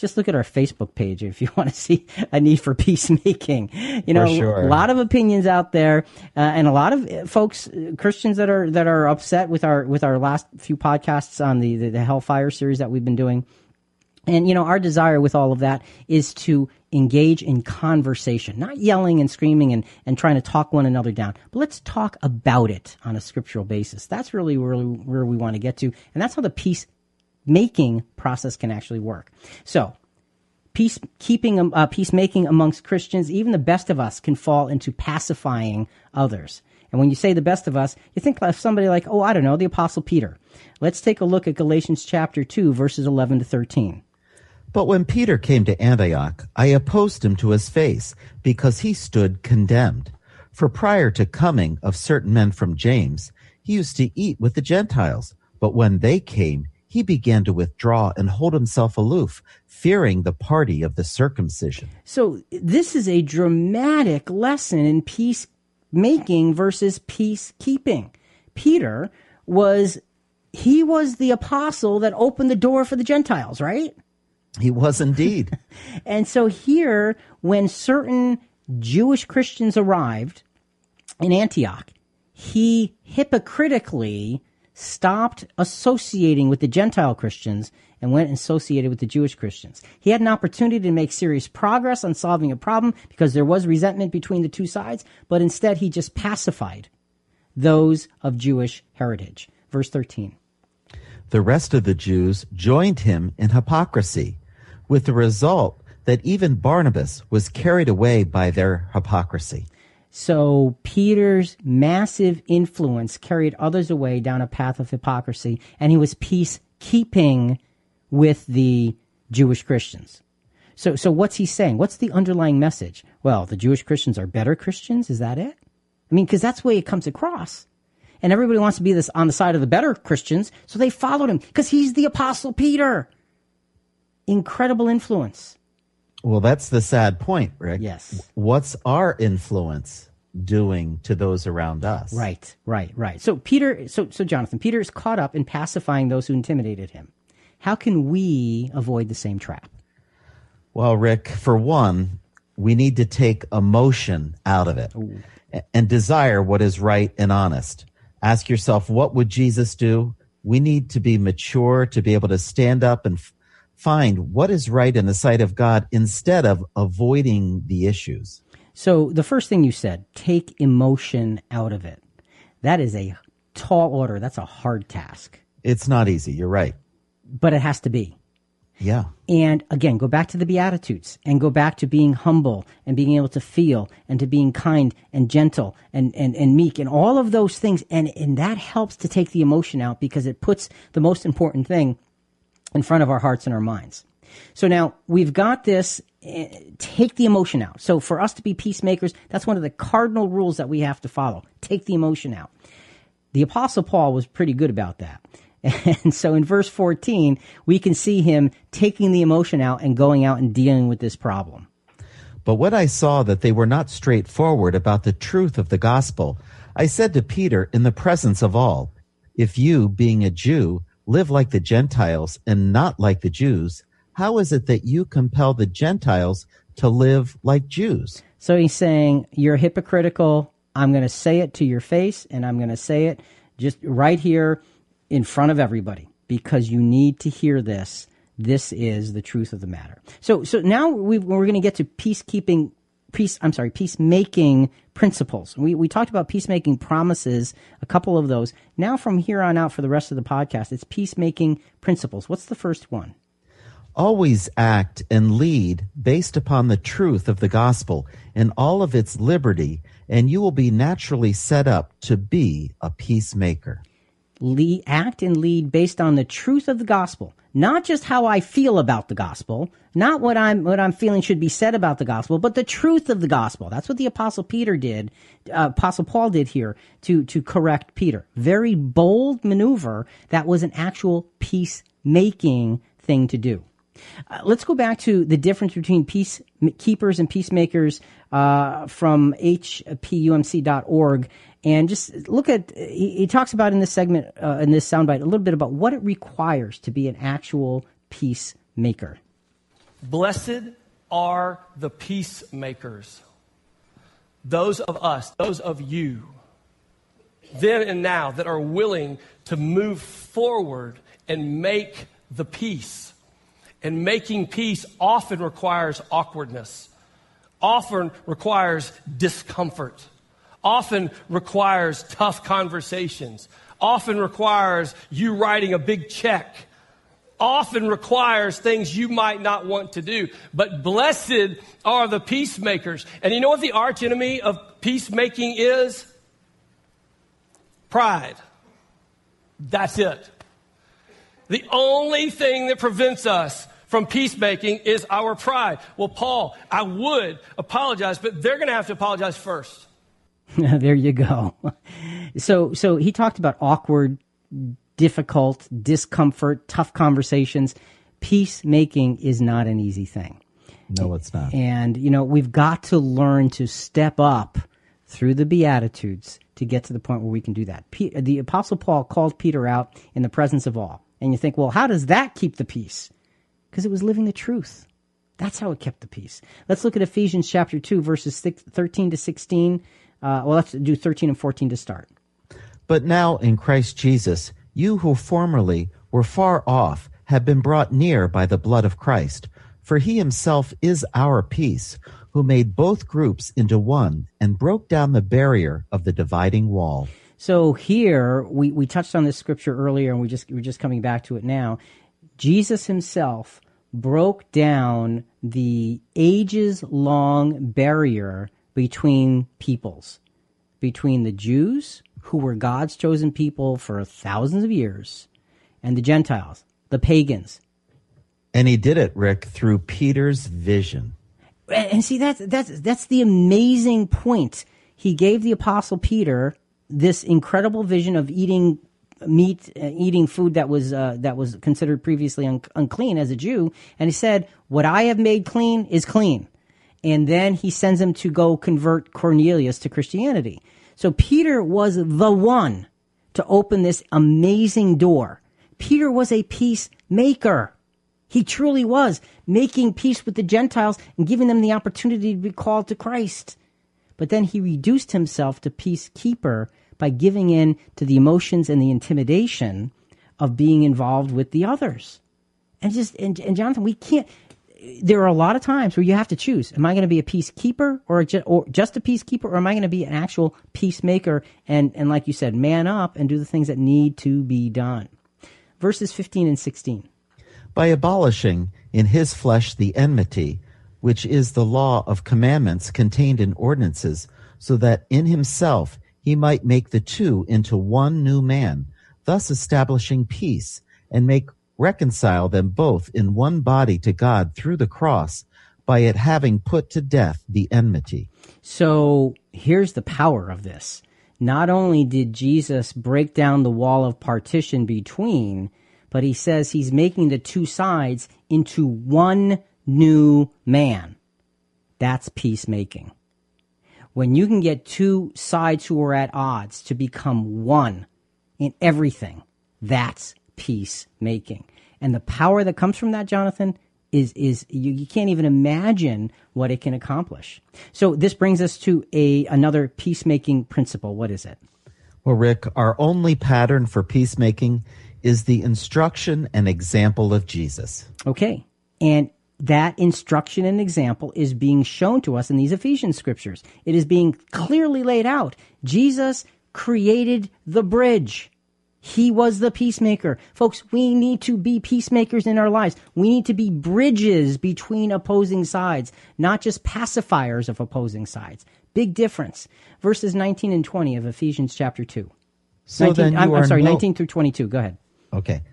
just look at our Facebook page if you want to see a need for peacemaking. You know, sure. a lot of opinions out there, uh, and a lot of uh, folks, uh, Christians that are that are upset with our with our last few podcasts on the, the the Hellfire series that we've been doing. And you know, our desire with all of that is to engage in conversation, not yelling and screaming and, and trying to talk one another down, but let's talk about it on a scriptural basis. That's really where, where we want to get to. And that's how the peace making process can actually work. So, peacekeeping, um, uh, peacemaking amongst Christians, even the best of us can fall into pacifying others. And when you say the best of us, you think of somebody like, oh, I don't know, the Apostle Peter. Let's take a look at Galatians chapter 2, verses 11 to 13. But when Peter came to Antioch, I opposed him to his face, because he stood condemned. For prior to coming of certain men from James, he used to eat with the Gentiles. But when they came, he began to withdraw and hold himself aloof, fearing the party of the circumcision. So, this is a dramatic lesson in peacemaking versus peacekeeping. Peter was, he was the apostle that opened the door for the Gentiles, right? He was indeed. and so, here, when certain Jewish Christians arrived in Antioch, he hypocritically stopped associating with the Gentile Christians and went and associated with the Jewish Christians. He had an opportunity to make serious progress on solving a problem because there was resentment between the two sides, but instead he just pacified those of Jewish heritage. Verse 13. The rest of the Jews joined him in hypocrisy, with the result that even Barnabas was carried away by their hypocrisy. So Peter's massive influence carried others away down a path of hypocrisy, and he was peacekeeping with the Jewish Christians. So, so what's he saying? What's the underlying message? Well, the Jewish Christians are better Christians. Is that it? I mean, because that's the way it comes across. and everybody wants to be this on the side of the better Christians, so they followed him because he's the apostle Peter. Incredible influence. Well, that's the sad point, Rick. Yes. What's our influence doing to those around us? Right, right, right. So Peter, so so Jonathan, Peter is caught up in pacifying those who intimidated him. How can we avoid the same trap? Well, Rick, for one, we need to take emotion out of it a- and desire what is right and honest. Ask yourself, what would Jesus do? We need to be mature to be able to stand up and find what is right in the sight of God instead of avoiding the issues. So the first thing you said, take emotion out of it. That is a tall order. That's a hard task, It's not easy. You're right. but it has to be. Yeah. And again, go back to the Beatitudes and go back to being humble and being able to feel and to being kind and gentle and, and, and meek and all of those things. And, and that helps to take the emotion out because it puts the most important thing in front of our hearts and our minds. So now we've got this, eh, take the emotion out. So for us to be peacemakers, that's one of the cardinal rules that we have to follow. Take the emotion out. The apostle Paul was pretty good about that. And so in verse 14, we can see him taking the emotion out and going out and dealing with this problem. But when I saw that they were not straightforward about the truth of the gospel, I said to Peter in the presence of all, If you, being a Jew, live like the Gentiles and not like the Jews, how is it that you compel the Gentiles to live like Jews? So he's saying, You're hypocritical. I'm going to say it to your face, and I'm going to say it just right here in front of everybody because you need to hear this. This is the truth of the matter. So, so now we, we're going to get to peacekeeping, peace. I'm sorry, peacemaking principles. We we talked about peacemaking promises, a couple of those. Now, from here on out, for the rest of the podcast, it's peacemaking principles. What's the first one? Always act and lead based upon the truth of the gospel and all of its liberty, and you will be naturally set up to be a peacemaker. Lead, act and lead based on the truth of the gospel, not just how I feel about the gospel, not what I'm what I'm feeling should be said about the gospel, but the truth of the gospel. That's what the apostle Peter did, uh, apostle Paul did here to to correct Peter. Very bold maneuver that was an actual peacemaking thing to do. Uh, let's go back to the difference between peacekeepers and peacemakers uh, from hpumc.org and just look at he, he talks about in this segment uh, in this soundbite a little bit about what it requires to be an actual peacemaker Blessed are the peacemakers, those of us, those of you, then and now, that are willing to move forward and make the peace. And making peace often requires awkwardness, often requires discomfort, often requires tough conversations, often requires you writing a big check often requires things you might not want to do. But blessed are the peacemakers. And you know what the arch enemy of peacemaking is? Pride. That's it. The only thing that prevents us from peacemaking is our pride. Well, Paul, I would apologize, but they're going to have to apologize first. there you go so so he talked about awkward difficult discomfort tough conversations peacemaking is not an easy thing No, it's not. And, you know, we've got to learn to step up through the Beatitudes to get to the point where we can do that. Pe- the Apostle Paul called Peter out in the presence of all. And you think, well, how does that keep the peace? Because it was living the truth. That's how it kept the peace. Let's look at Ephesians chapter 2, verses six, 13 to 16. Uh, well, let's do 13 and 14 to start. But now in Christ Jesus, you who formerly were far off have been brought near by the blood of Christ. For he himself is our peace, who made both groups into one and broke down the barrier of the dividing wall. So here we, we touched on this scripture earlier, and we just we're just coming back to it now. Jesus himself broke down the ages long barrier between peoples, between the Jews, who were God's chosen people for thousands of years, and the Gentiles, the pagans. And he did it, Rick, through Peter's vision. And and see that's that's that's the amazing point. He gave the apostle Peter this incredible vision of eating meat, uh, eating food that was uh, that was considered previously un- unclean as a Jew, and he said, "What I have made clean is clean." And then he sends him to go convert Cornelius to Christianity. So Peter was the one to open this amazing door. Peter was a peacemaker. He truly was making peace with the Gentiles and giving them the opportunity to be called to Christ. But then he reduced himself to peacekeeper by giving in to the emotions and the intimidation of being involved with the others. And just, and, and Jonathan, we can't, there are a lot of times where you have to choose. Am I going to be a peacekeeper or, ju- or just a peacekeeper or am I going to be an actual peacemaker and, and like you said, man up and do the things that need to be done? Verses 15 and 16. By abolishing in his flesh the enmity, which is the law of commandments contained in ordinances, so that in himself he might make the two into one new man, thus establishing peace, and make reconcile them both in one body to God through the cross, by it having put to death the enmity. So here's the power of this. Not only did Jesus break down the wall of partition between, but he says he's making the two sides into one new man. That's peacemaking. When you can get two sides who are at odds to become one in everything, that's peacemaking. And the power that comes from that, Jonathan, is is you, you can't even imagine what it can accomplish. So this brings us to a another peacemaking principle. What is it? Well, Rick, our only pattern for peacemaking is the instruction and example of Jesus. Okay. And that instruction and example is being shown to us in these Ephesians scriptures. It is being clearly laid out. Jesus created the bridge. He was the peacemaker. Folks, we need to be peacemakers in our lives. We need to be bridges between opposing sides, not just pacifiers of opposing sides. Big difference. Verses 19 and 20 of Ephesians chapter 2. So 19, then you I'm, I'm sorry, no- 19 through 22. Go ahead. Okay.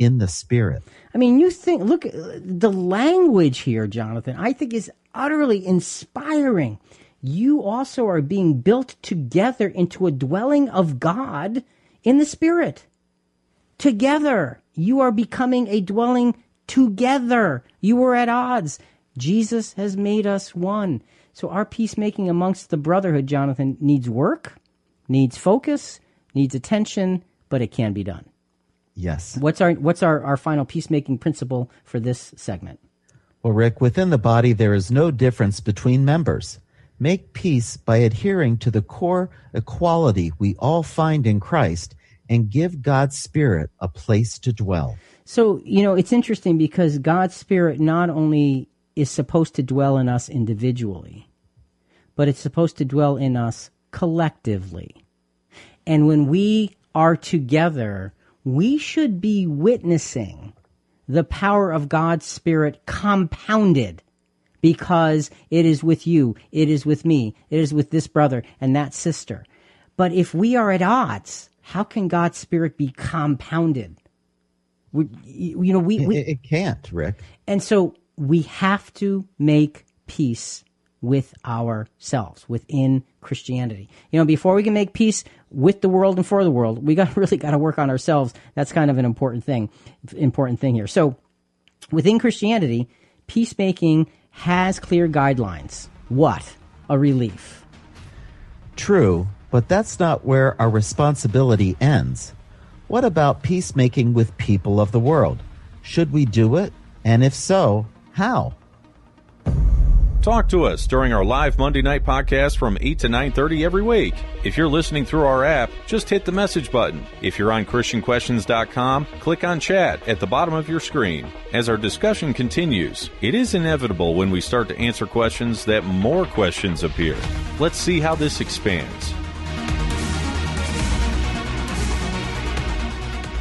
in the Spirit. I mean, you think, look, the language here, Jonathan, I think is utterly inspiring. You also are being built together into a dwelling of God in the Spirit. Together. You are becoming a dwelling together. You were at odds. Jesus has made us one. So our peacemaking amongst the brotherhood, Jonathan, needs work, needs focus, needs attention, but it can be done. Yes. What's our what's our, our final peacemaking principle for this segment? Well, Rick, within the body, there is no difference between members. Make peace by adhering to the core equality we all find in Christ and give God's Spirit a place to dwell. So, you know, it's interesting because God's Spirit not only is supposed to dwell in us individually, but it's supposed to dwell in us collectively. And when we are together, we should be witnessing the power of God's Spirit compounded because it is with you, it is with me, it is with this brother and that sister. But if we are at odds, how can God's Spirit be compounded? We, you know, we, we It, it can't, Rick. and so we have to make peace with ourselves within Christianity. You know, before we can make peace with the world and for the world, we got really got to work on ourselves. That's kind of an important thing, important thing here. So, within Christianity, peacemaking has clear guidelines. What a relief! True, but that's not where our responsibility ends. What about peacemaking with people of the world? Should we do it? And if so, how? Talk to us during our live Monday night podcast from 8 to 9:30 every week. If you're listening through our app, just hit the message button. If you're on christianquestions.com, click on chat at the bottom of your screen. As our discussion continues, it is inevitable when we start to answer questions that more questions appear. Let's see how this expands.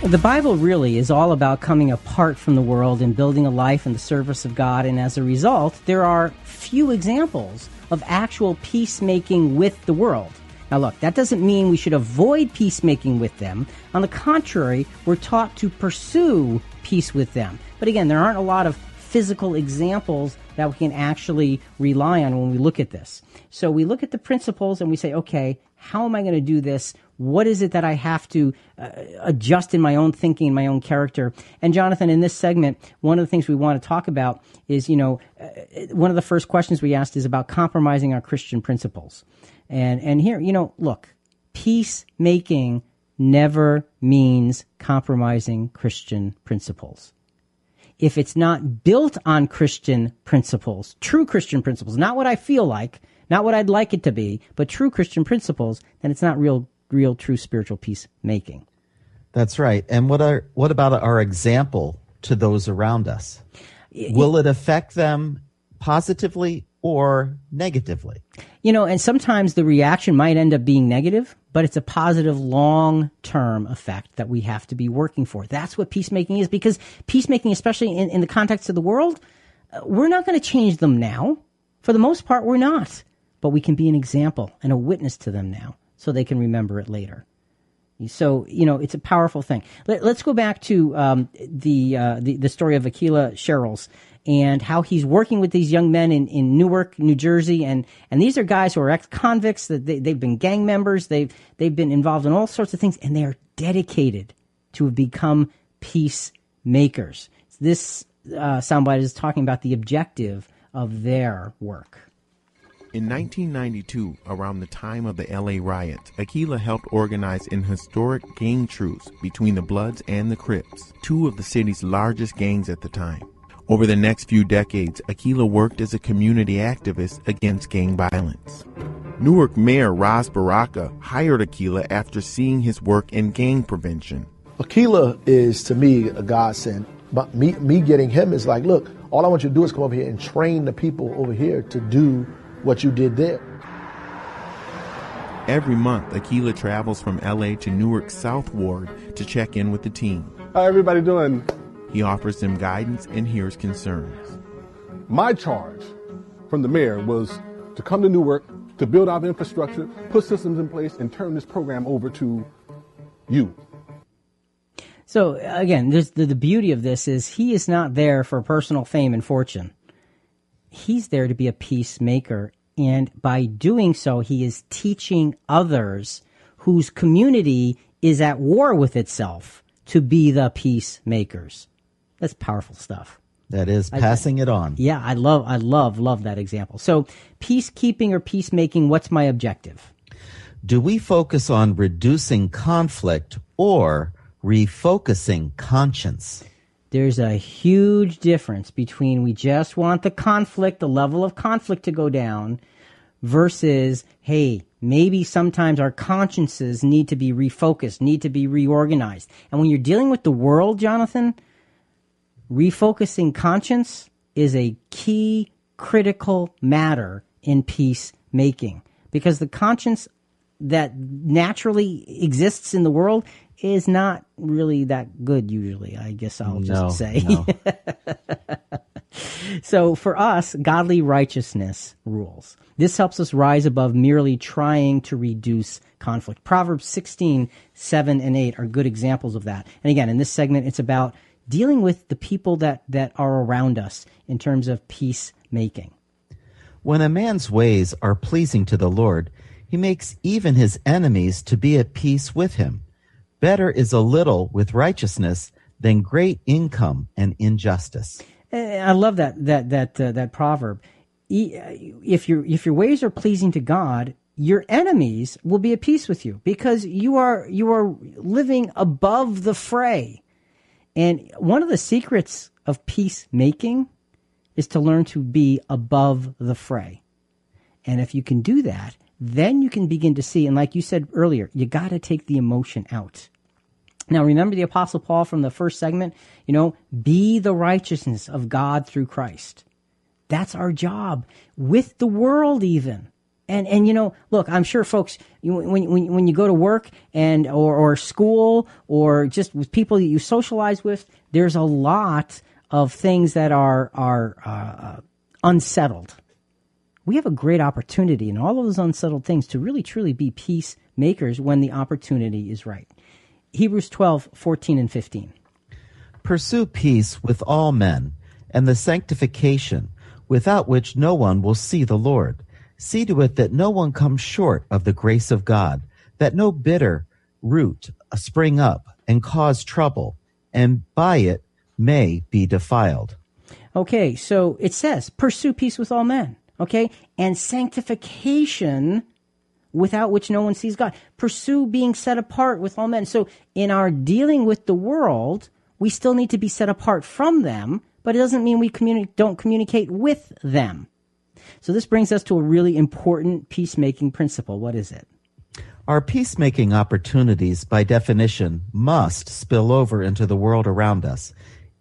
The Bible really is all about coming apart from the world and building a life in the service of God, and as a result, there are few examples of actual peacemaking with the world. Now, look, that doesn't mean we should avoid peacemaking with them. On the contrary, we're taught to pursue peace with them. But again, there aren't a lot of physical examples that we can actually rely on when we look at this. So we look at the principles and we say, okay, how am I going to do this? What is it that I have to uh, adjust in my own thinking, my own character? And Jonathan, in this segment, one of the things we want to talk about is, you know, uh, one of the first questions we asked is about compromising our Christian principles. And and here, you know, look, peacemaking never means compromising Christian principles. If it's not built on Christian principles, true Christian principles, not what I feel like, not what I'd like it to be, but true Christian principles, then it's not real real true spiritual peacemaking. That's right. And what are what about our example to those around us? Will it affect them positively or negatively? You know, and sometimes the reaction might end up being negative, but it's a positive long term effect that we have to be working for. That's what peacemaking is because peacemaking, especially in, in the context of the world, uh, we're not going to change them now. For the most part, we're not. But we can be an example and a witness to them now so they can remember it later. So you know it's a powerful thing. Let, us go back to um, the, uh, the, the story of Aqeela Sherrills and how he's working with these young men in, in Newark, New Jersey, and and these are guys who are ex convicts. That they, they've been gang members. They've they've been involved in all sorts of things, and they are dedicated to become peacemakers. This uh, soundbite is talking about the objective of their work. In 1992, around the time of the LA riots, Aqeela helped organize an historic gang truce between the Bloods and the Crips, two of the city's largest gangs at the time. Over the next few decades, Aqeela worked as a community activist against gang violence. Newark Mayor Ras Baraka hired Aqeela after seeing his work in gang prevention. Aqeela is to me a godsend. But me, me getting him is like, look, all I want you to do is come over here and train the people over here to do what you did there. Every month, Aqeela travels from LA to Newark South Ward to check in with the team. How everybody doing? He offers them guidance and hears concerns. My charge from the mayor was to come to Newark, to build out infrastructure, put systems in place, and turn this program over to you. So again, the, the beauty of this is he is not there for personal fame and fortune he's there to be a peacemaker. And by doing so, he is teaching others whose community is at war with itself to be the peacemakers. That's powerful stuff. That is passing I, it on. Yeah, I love, I love, love that example. So, peacekeeping or peacemaking, what's my objective? Do we focus on reducing conflict or refocusing conscience? there's a huge difference between we just want the conflict, the level of conflict to go down, versus, hey, maybe sometimes our consciences need to be refocused, need to be reorganized. And when you're dealing with the world, Jonathan, refocusing conscience is a key critical matter in peacemaking because the conscience that naturally exists in the world is not really that good usually, I guess I'll just no, say. No. so for us, godly righteousness rules. This helps us rise above merely trying to reduce conflict. Proverbs 16, 7 and 8 are good examples of that. And again, in this segment, it's about dealing with the people that, that are around us in terms of peacemaking. When a man's ways are pleasing to the Lord, he makes even his enemies to be at peace with him. Better is a little with righteousness than great income and injustice. Eh, I love that that that uh, that proverb. If your if your ways are pleasing to God, your enemies will be at peace with you because you are you are living above the fray. And one of the secrets of peacemaking is to learn to be above the fray. And if you can do that, then you can begin to see, and like you said earlier, you got to take the emotion out. Now, remember the Apostle Paul from the first segment? You know, be the righteousness of God through Christ. That's our job with the world, even. And and you know, look, I'm sure folks you, when when when you go to work and or or school or just with people that you socialize with, there's a lot of things that are are uh, unsettled. We have a great opportunity in all of those unsettled things to really truly be peacemakers when the opportunity is right. Hebrews 12, 14 and 15. Pursue peace with all men and the sanctification without which no one will see the Lord. See to it that no one comes short of the grace of God, that no bitter root spring up and cause trouble, and by it may be defiled. Okay, so it says, pursue peace with all men. Okay, and sanctification without which no one sees God. Pursue being set apart with all men. So in our dealing with the world, we still need to be set apart from them, but it doesn't mean we communi- don't communicate with them. So this brings us to a really important peacemaking principle. What is it? Our peacemaking opportunities, by definition, must spill over into the world around us.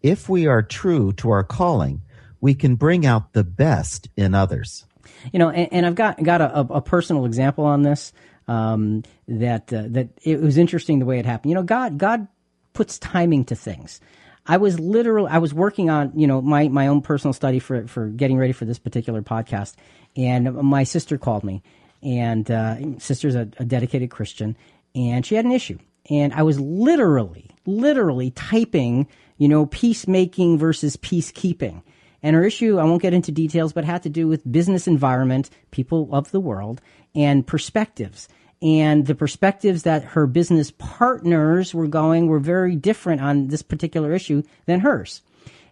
If we are true to our calling, we can bring out the best in others. You know, and, and I've got got a, a, personal example on this. Um, that uh, that it was interesting the way it happened. You know, God God puts timing to things. I was literally I was working on you know my my own personal study for for getting ready for this particular podcast, and my sister called me, and uh, sister's a, a dedicated Christian, and she had an issue, and I was literally literally typing you know peacemaking versus peacekeeping. And her issue, I won't get into details, but had to do with business environment, people of the world, and perspectives and the perspectives that her business partners were going were very different on this particular issue than hers.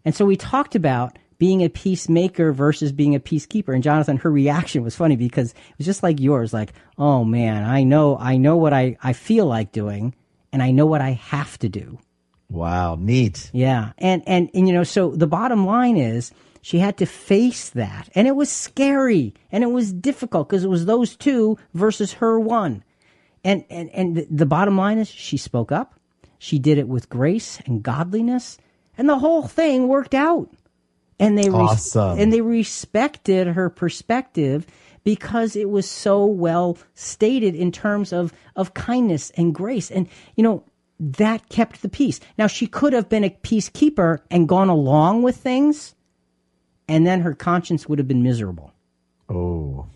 And so we talked about being a peacemaker versus being a peacekeeper. And Jonathan, her reaction was funny because it was just like yours, like, oh man, I know, I know what I, I feel like doing and I know what I have to do. Wow, neat. Yeah. And, and, and, you know, so the bottom line is she had to face that. And it was scary and it was difficult because it was those two versus her one. And, and, and the bottom line is she spoke up. She did it with grace and godliness and the whole thing worked out. And they, awesome. res- and they respected her perspective because it was so well stated in terms of, of kindness and grace. And, you know, that kept the peace. Now, she could have been a peacekeeper and gone along with things and then her conscience would have been miserable. Oh.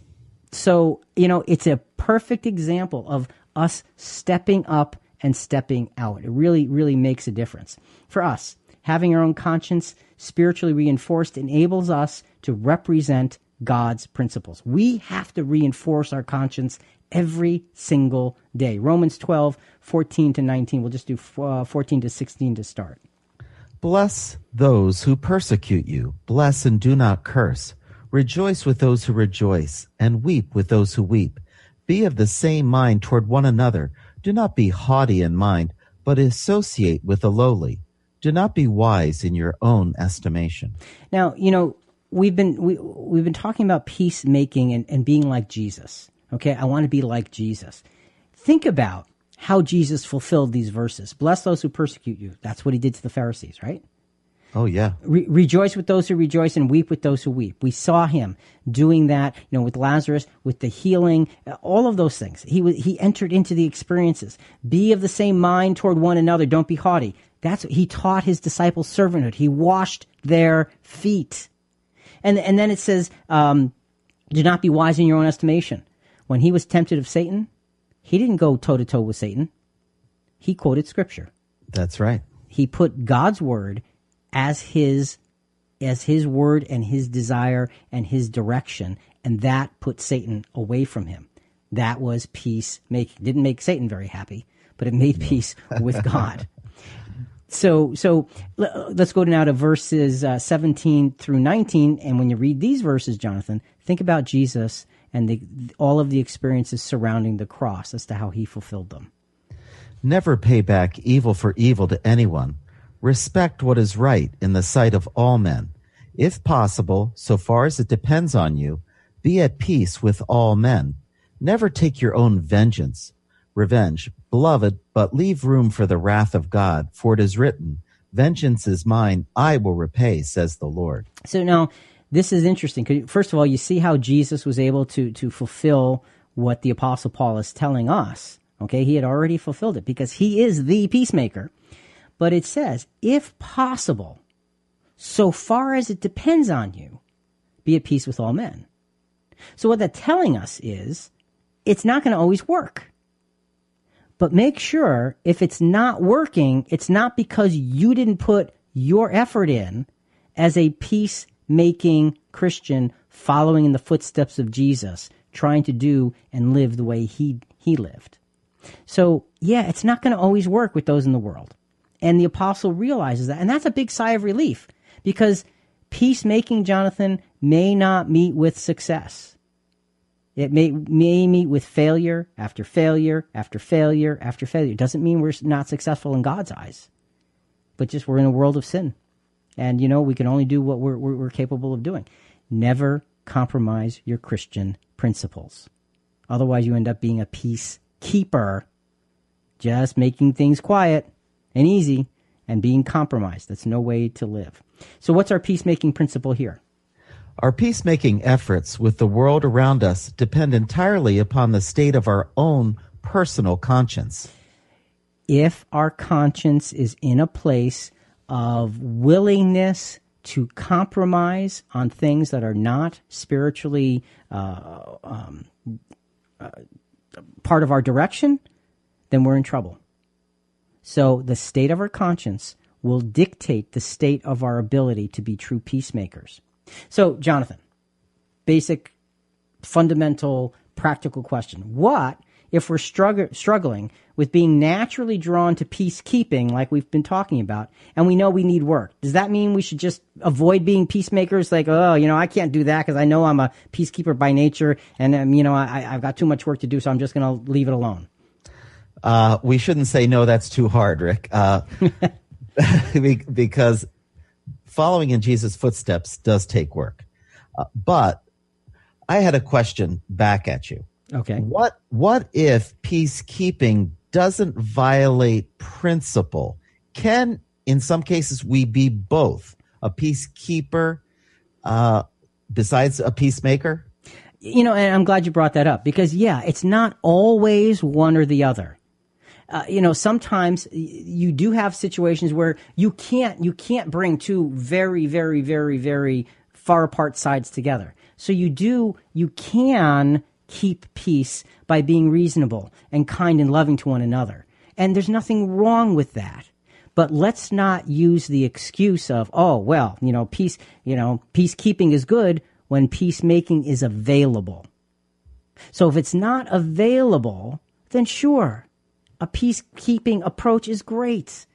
So, you know, it's a perfect example of us stepping up and stepping out. It really, really makes a difference. For us, having our own conscience spiritually reinforced enables us to represent God's principles. We have to reinforce our conscience every single day. Romans 12, 14 to 19. We'll just do uh, 14 to 16 to start. Bless those who persecute you. Bless and do not curse. Rejoice with those who rejoice, and weep with those who weep. Be of the same mind toward one another. Do not be haughty in mind, but associate with the lowly. Do not be wise in your own estimation. Now, you know, we've been we, we've been talking about peacemaking and, and being like Jesus. Okay, I want to be like Jesus. Think about how Jesus fulfilled these verses. Bless those who persecute you. That's what he did to the Pharisees, right? Oh yeah. Re- rejoice with those who rejoice and weep with those who weep. We saw him doing that, you know, with Lazarus, with the healing, all of those things. He was, he entered into the experiences. Be of the same mind toward one another. Don't be haughty. That's what he taught his disciples servanthood. He washed their feet. And and then it says, um, do not be wise in your own estimation. When he was tempted of Satan, he didn't go toe to toe with Satan. He quoted scripture. That's right. He put God's word as his as his word and his desire and his direction and that put Satan away from him. That was peace making. Didn't make Satan very happy, but it made no. peace with God. so so let's go now to verses uh, 17 through 19 and when you read these verses Jonathan, think about Jesus and the, all of the experiences surrounding the cross as to how he fulfilled them. Never pay back evil for evil to anyone Respect what is right in the sight of all men. If possible, so far as it depends on you, be at peace with all men. Never take your own vengeance, revenge, beloved, but leave room for the wrath of God, for it is written, Vengeance is mine, I will repay, says the Lord. So now, this is interesting. First of all, you see how Jesus was able to to fulfill what the apostle Paul is telling us. Okay, he had already fulfilled it because he is the peacemaker. But it says, if possible, so far as it depends on you, be at peace with all men. So what that's telling us is it's not going to always work. But make sure if it's not working, it's not because you didn't put your effort in as a peacemaking Christian following in the footsteps of Jesus, trying to do and live the way he, he lived. So, yeah, it's not going to always work with those in the world. And the apostle realizes that. And that's a big sigh of relief because peacemaking, Jonathan, may not meet with success. It may, may meet with failure after failure after failure after failure. It doesn't mean we're not successful in God's eyes, but just we're in a world of sin. And, you know, we can only do what we're, we're, we're capable of doing. Never compromise your Christian principles. Otherwise, you end up being a peacekeeper, just making things quiet and easy and being compromised. That's no way to live. So, what's our peacemaking principle here? Our peacemaking efforts with the world around us depend entirely upon the state of our own personal conscience. If our conscience is in a place of willingness to compromise on things that are not spiritually uh, um, uh, part of our direction, then we're in trouble. So the state of our conscience will dictate the state of our ability to be true peacemakers. So, Jonathan, basic, fundamental, practical question. What if we're strugg- struggling with being naturally drawn to peacekeeping, like we've been talking about, and we know we need work? Does that mean we should just avoid being peacemakers? Like, oh, you know, I can't do that because I know I'm a peacekeeper by nature, and um, you know, I, I've got too much work to do, so I'm just going to leave it alone. Uh, we shouldn't say no. That's too hard, Rick, uh, because following in Jesus' footsteps does take work. Uh, but I had a question back at you. Okay. What What if peacekeeping doesn't violate principle? Can, in some cases, we be both a peacekeeper uh, besides a peacemaker? You know, and I'm glad you brought that up because, yeah, it's not always one or the other. Uh, you know, sometimes you do have situations where you can't you can't bring two very, very, very, very far apart sides together. So you do you can keep peace by being reasonable and kind and loving to one another, and there's nothing wrong with that. But let's not use the excuse of, oh, well, you know, peace, you know, peacekeeping is good when peacemaking is available. So if it's not available, then sure, a peacekeeping approach is great.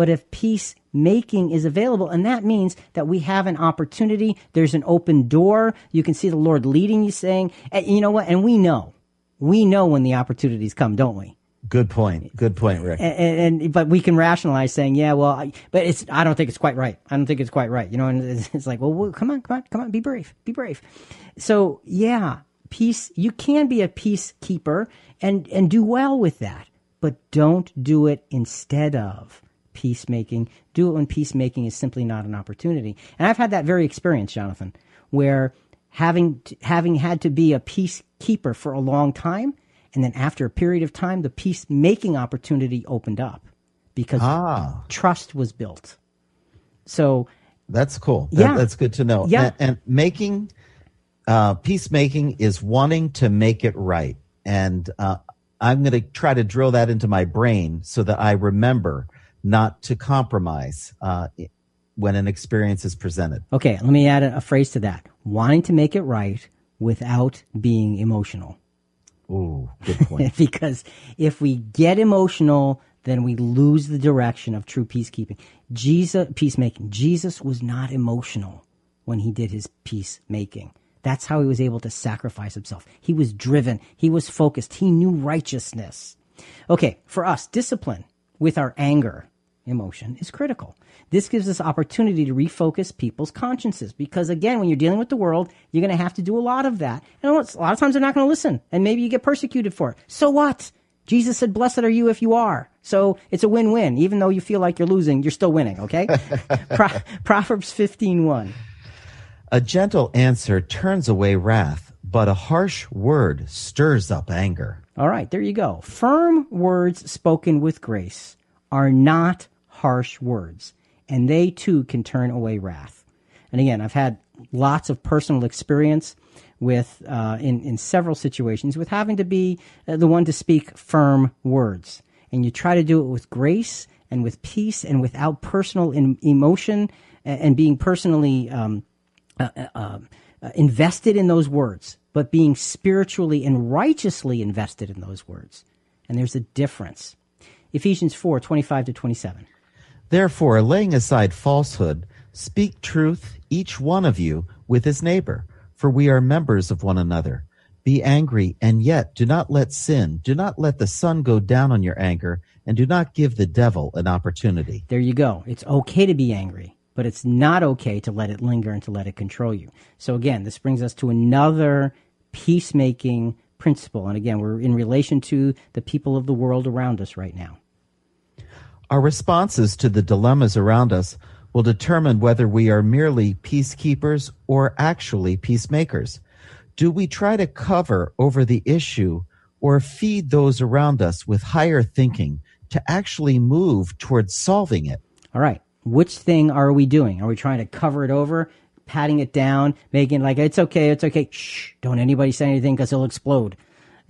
But if peacemaking is available, and that means that we have an opportunity, there's an open door, you can see the Lord leading you saying, you know what? And we know, we know when the opportunities come, don't we? Good point. Good point, Rick. And, and, and but we can rationalize saying, yeah, well, I, but it's I don't think it's quite right. I don't think it's quite right. You know, and it's, it's like, well, well, come on, come on, come on, be brave, be brave. So yeah, peace. You can be a peacekeeper and and do well with that, but don't do it instead of peacemaking. Do it when peacemaking is simply not an opportunity. And I've had that very experience, Jonathan, where having t- having had to be a peacekeeper for a long time, and then after a period of time, the peacemaking opportunity opened up because Ah. trust was built. So That's cool. That- Yeah. that's good to know. Yeah. And, and making uh, peacemaking is wanting to make it right. And uh, I'm going to try to drill that into my brain so that I remember not to compromise uh, when an experience is presented. Okay, let me add a, a phrase to that. Wanting to make it right without being emotional. Ooh, good point. because if we get emotional, then we lose the direction of true peacekeeping. Jesus, peacemaking. Jesus was not emotional when he did his peacemaking. That's how he was able to sacrifice himself. He was driven. He was focused. He knew righteousness. Okay, for us, discipline with our anger emotion is critical. This gives us opportunity to refocus people's consciences because again, when you're dealing with the world, you're going to have to do a lot of that. And a lot of times they're not going to listen and maybe you get persecuted for it. So what? Jesus said, blessed are you if you are. So it's a win-win. Even though you feel like you're losing, you're still winning, okay? Pro- Proverbs 15.1. A gentle answer turns away wrath, but a harsh word stirs up anger. All right, there you go. Firm words spoken with grace are not harsh words, and they too can turn away wrath. And again, I've had lots of personal experience with uh, in in several situations with having to be uh, the one to speak firm words, and you try to do it with grace and with peace and without personal in, emotion and, being personally um, uh, uh, um, uh, invested in those words, but being spiritually and righteously invested in those words. And there's a difference. Ephesians 4 25 to 27. Therefore, laying aside falsehood, speak truth, each one of you, with his neighbor, for we are members of one another. Be angry, and yet do not let sin, do not let the sun go down on your anger, and do not give the devil an opportunity. There you go. It's okay to be angry, but it's not okay to let it linger and to let it control you. So again, this brings us to another peacemaking principle. And again, we're in relation to the people of the world around us right now. Our responses to the dilemmas around us will determine whether we are merely peacekeepers or actually peacemakers. Do we try to cover over the issue or feed those around us with higher thinking to actually move towards solving it? All right. Which thing are we doing? Are we trying to cover it over, patting it down, making like it's okay, it's okay. Shh, don't anybody say anything because it'll explode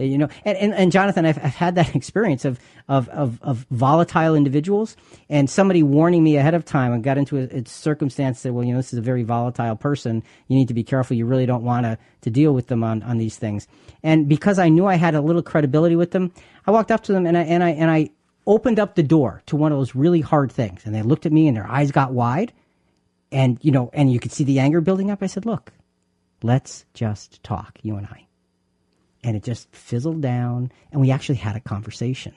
you know and, and, and jonathan I've, I've had that experience of, of, of, of, volatile individuals and somebody warning me ahead of time. And got into a, a circumstance that well you know this is a very volatile person. You need to be careful. You really don't want to, to deal with them on, on these things. And because i knew i had a little credibility with them i walked up to them and I, and I, and I opened up the door to one of those really hard things. And they looked at me and their eyes got wide. And you know and you could see the anger building up. I said look let's just talk you and i and it just fizzled down and we actually had a conversation.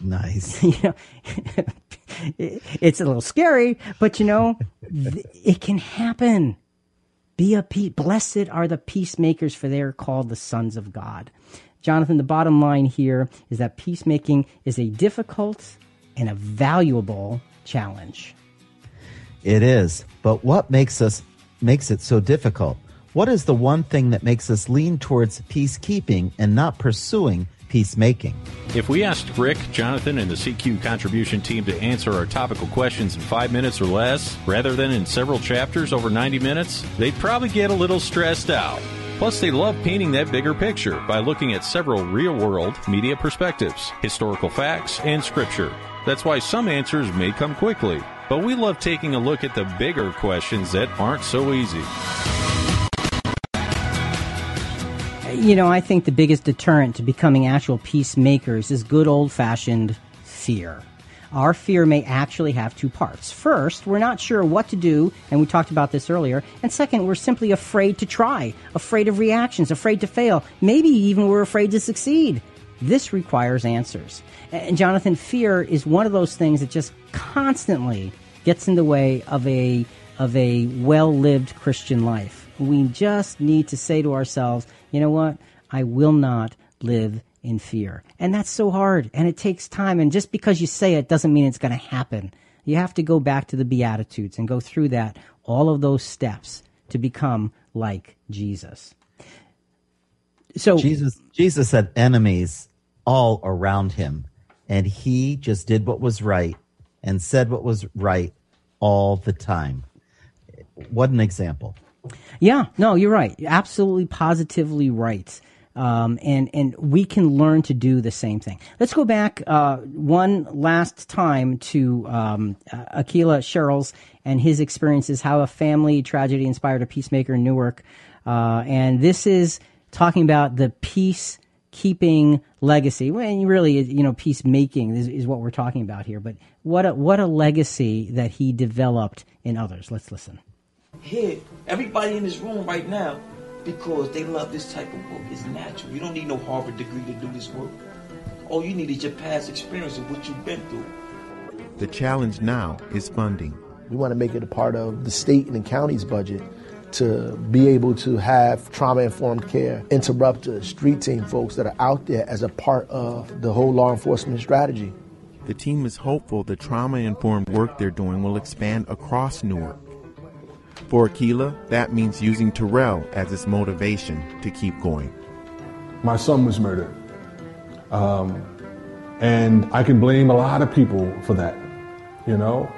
Nice. You know it's a little scary but you know it can happen. Be a peace blessed are the peacemakers for they are called the sons of god. Jonathan the bottom line here is that peacemaking is a difficult and a valuable challenge. It is. But what makes us makes it so difficult what is the one thing that makes us lean towards peacekeeping and not pursuing peacemaking? If we asked Rick, Jonathan, and the CQ contribution team to answer our topical questions in five minutes or less, rather than in several chapters over 90 minutes, they'd probably get a little stressed out. Plus, they love painting that bigger picture by looking at several real world media perspectives, historical facts, and scripture. That's why some answers may come quickly, but we love taking a look at the bigger questions that aren't so easy you know, I think the biggest deterrent to becoming actual peacemakers is good old fashioned fear. Our fear may actually have two parts. First, we're not sure what to do, and we talked about this earlier. And second, we're simply afraid to try, afraid of reactions, afraid to fail. Maybe even we're afraid to succeed. This requires answers. And Jonathan, fear is one of those things that just constantly gets in the way of a of a well-lived Christian life. We just need to say to ourselves, you know what? I will not live in fear. And that's so hard and it takes time. And just because you say it doesn't mean it's going to happen. You have to go back to the Beatitudes and go through that, all of those steps to become like Jesus. So Jesus, Jesus had enemies all around him, and he just did what was right and said what was right all the time. What an example. Yeah, no, you're right. absolutely, positively right. Um, and and we can learn to do the same thing. Let's go back uh, one last time to um, uh, Aqeela Sherrills and his experiences, how a family tragedy inspired a peacemaker in Newark, uh, and this is talking about the peacekeeping legacy. When really, you know, peacemaking is, is what we're talking about here. But what a, what a legacy that he developed in others. Let's listen here, everybody in this room right now, because they love this type of work. It's natural. You don't need no Harvard degree to do this work. All you need is your past experience of what you've been through. The challenge now is funding. We want to make it a part of the state and the county's budget to be able to have trauma informed care, interrupters, street team folks that are out there as a part of the whole law enforcement strategy. The team is hopeful the trauma informed work they're doing will expand across Newark For Aqeela, that means using Terrell as its motivation to keep going. My son was murdered. Um, and I can blame a lot of people for that, you know?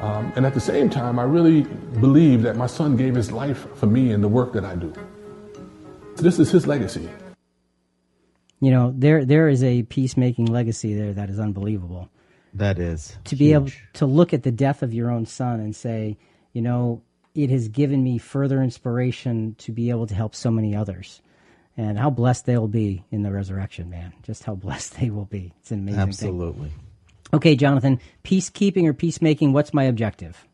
Um, and at the same time, I really believe that my son gave his life for me and the work that I do. This is his legacy. You know, there there is a peacemaking legacy there that is unbelievable. That is to be able to look at the death of your own son and say, you know, it has given me further inspiration to be able to help so many others. And how blessed they'll be in the resurrection, man. Just how blessed they will be. It's an amazing Absolutely. thing. Okay, Jonathan, peacekeeping or peacemaking, what's my objective?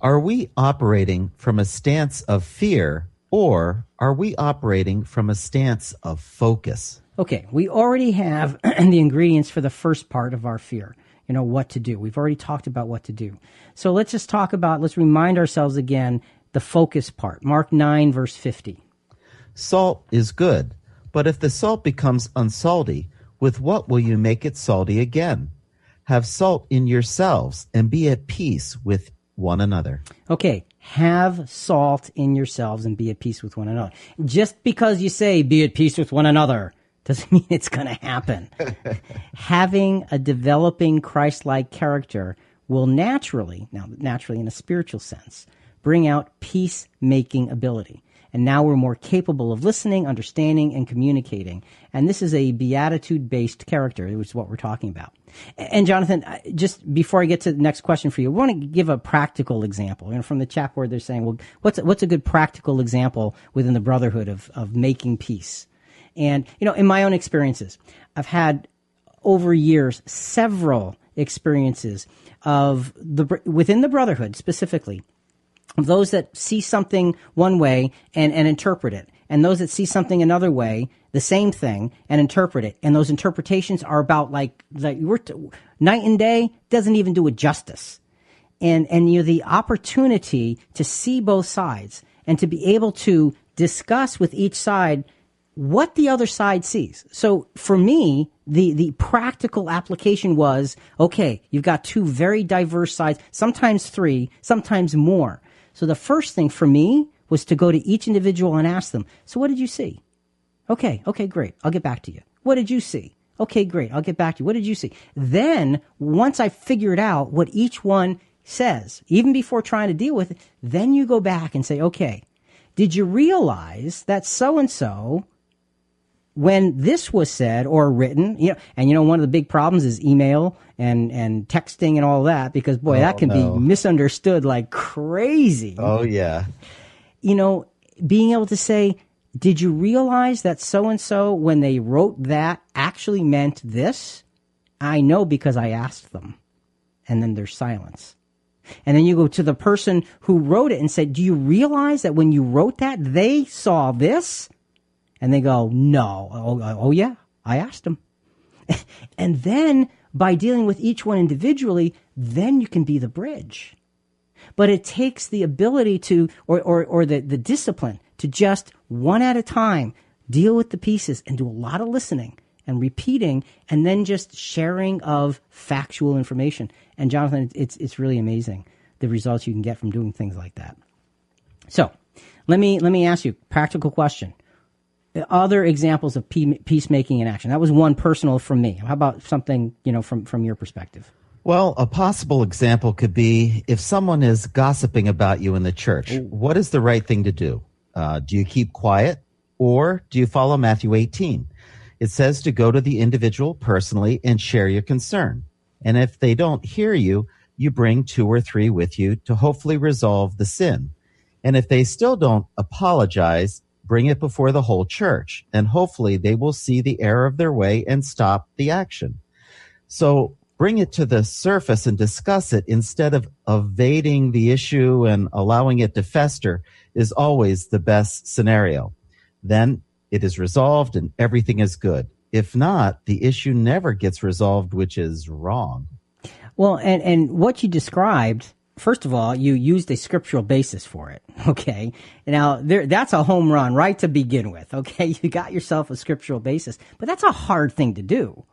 Are we operating from a stance of fear or are we operating from a stance of focus? Okay, we already have the ingredients for the first part of our fear. You know, what to do. We've already talked about what to do. So let's just talk about, let's remind ourselves again the focus part. Mark 9, verse 50. Salt is good, but if the salt becomes unsalty, with what will you make it salty again? Have salt in yourselves and be at peace with one another. Okay, have salt in yourselves and be at peace with one another. Just because you say be at peace with one another doesn't mean it's going to happen. Having a developing Christ like character will naturally, now naturally in a spiritual sense, bring out peacemaking ability. And now we're more capable of listening, understanding, and communicating. And this is a beatitude based character, which is what we're talking about. And Jonathan, just before I get to the next question for you, I want to give a practical example. You know, from the chat board, they're saying, well, what's, what's a good practical example within the brotherhood of, of making peace? And, you know, in my own experiences, I've had over years several experiences of the, within the brotherhood specifically, of those that see something one way and, and interpret it, and those that see something another way, the same thing, and interpret it. And those interpretations are about like, like we're t- night and day doesn't even do it justice. And, and you know, the opportunity to see both sides and to be able to discuss with each side what the other side sees. So for me, the, the practical application was, okay, you've got two very diverse sides, sometimes three, sometimes more. So the first thing for me was to go to each individual and ask them, so what did you see? Okay, okay, great. I'll get back to you. What did you see? Okay, great. I'll get back to you. What did you see? Then, once I figured out what each one says, even before trying to deal with it, then you go back and say, okay, did you realize that so and so when this was said or written, you know, and you know, one of the big problems is email and, and texting and all that because boy, Oh, that can no. be misunderstood like crazy. Oh, yeah. You know, being able to say, did you realize that so and so, when they wrote that, actually meant this? I know because I asked them. And then there's silence. And then you go to the person who wrote it and said, do you realize that when you wrote that, they saw this? And they go, no. Oh, oh, oh yeah, I asked them. and then by dealing with each one individually, then you can be the bridge. But it takes the ability to, or, or, or the, the discipline to just one at a time deal with the pieces and do a lot of listening and repeating and then just sharing of factual information. And Jonathan, it's, it's really amazing the results you can get from doing things like that. So let me, let me ask you practical question other examples of peacemaking in action. That was one personal from me. How about something, you know, from, from your perspective? Well, a possible example could be if someone is gossiping about you in the church, what is the right thing to do? Uh, do you keep quiet or do you follow Matthew 18? It says to go to the individual personally and share your concern. And if they don't hear you, you bring two or three with you to hopefully resolve the sin. And if they still don't apologize, bring it before the whole church and hopefully they will see the error of their way and stop the action. So bring it to the surface and discuss it instead of evading the issue and allowing it to fester is always the best scenario. Then it is resolved and everything is good. If not, the issue never gets resolved, which is wrong. Well, and, and what you described, first of all, you used a scriptural basis for it. Okay. Now there, that's a home run right to begin with. Okay. You got yourself a scriptural basis, but that's a hard thing to do.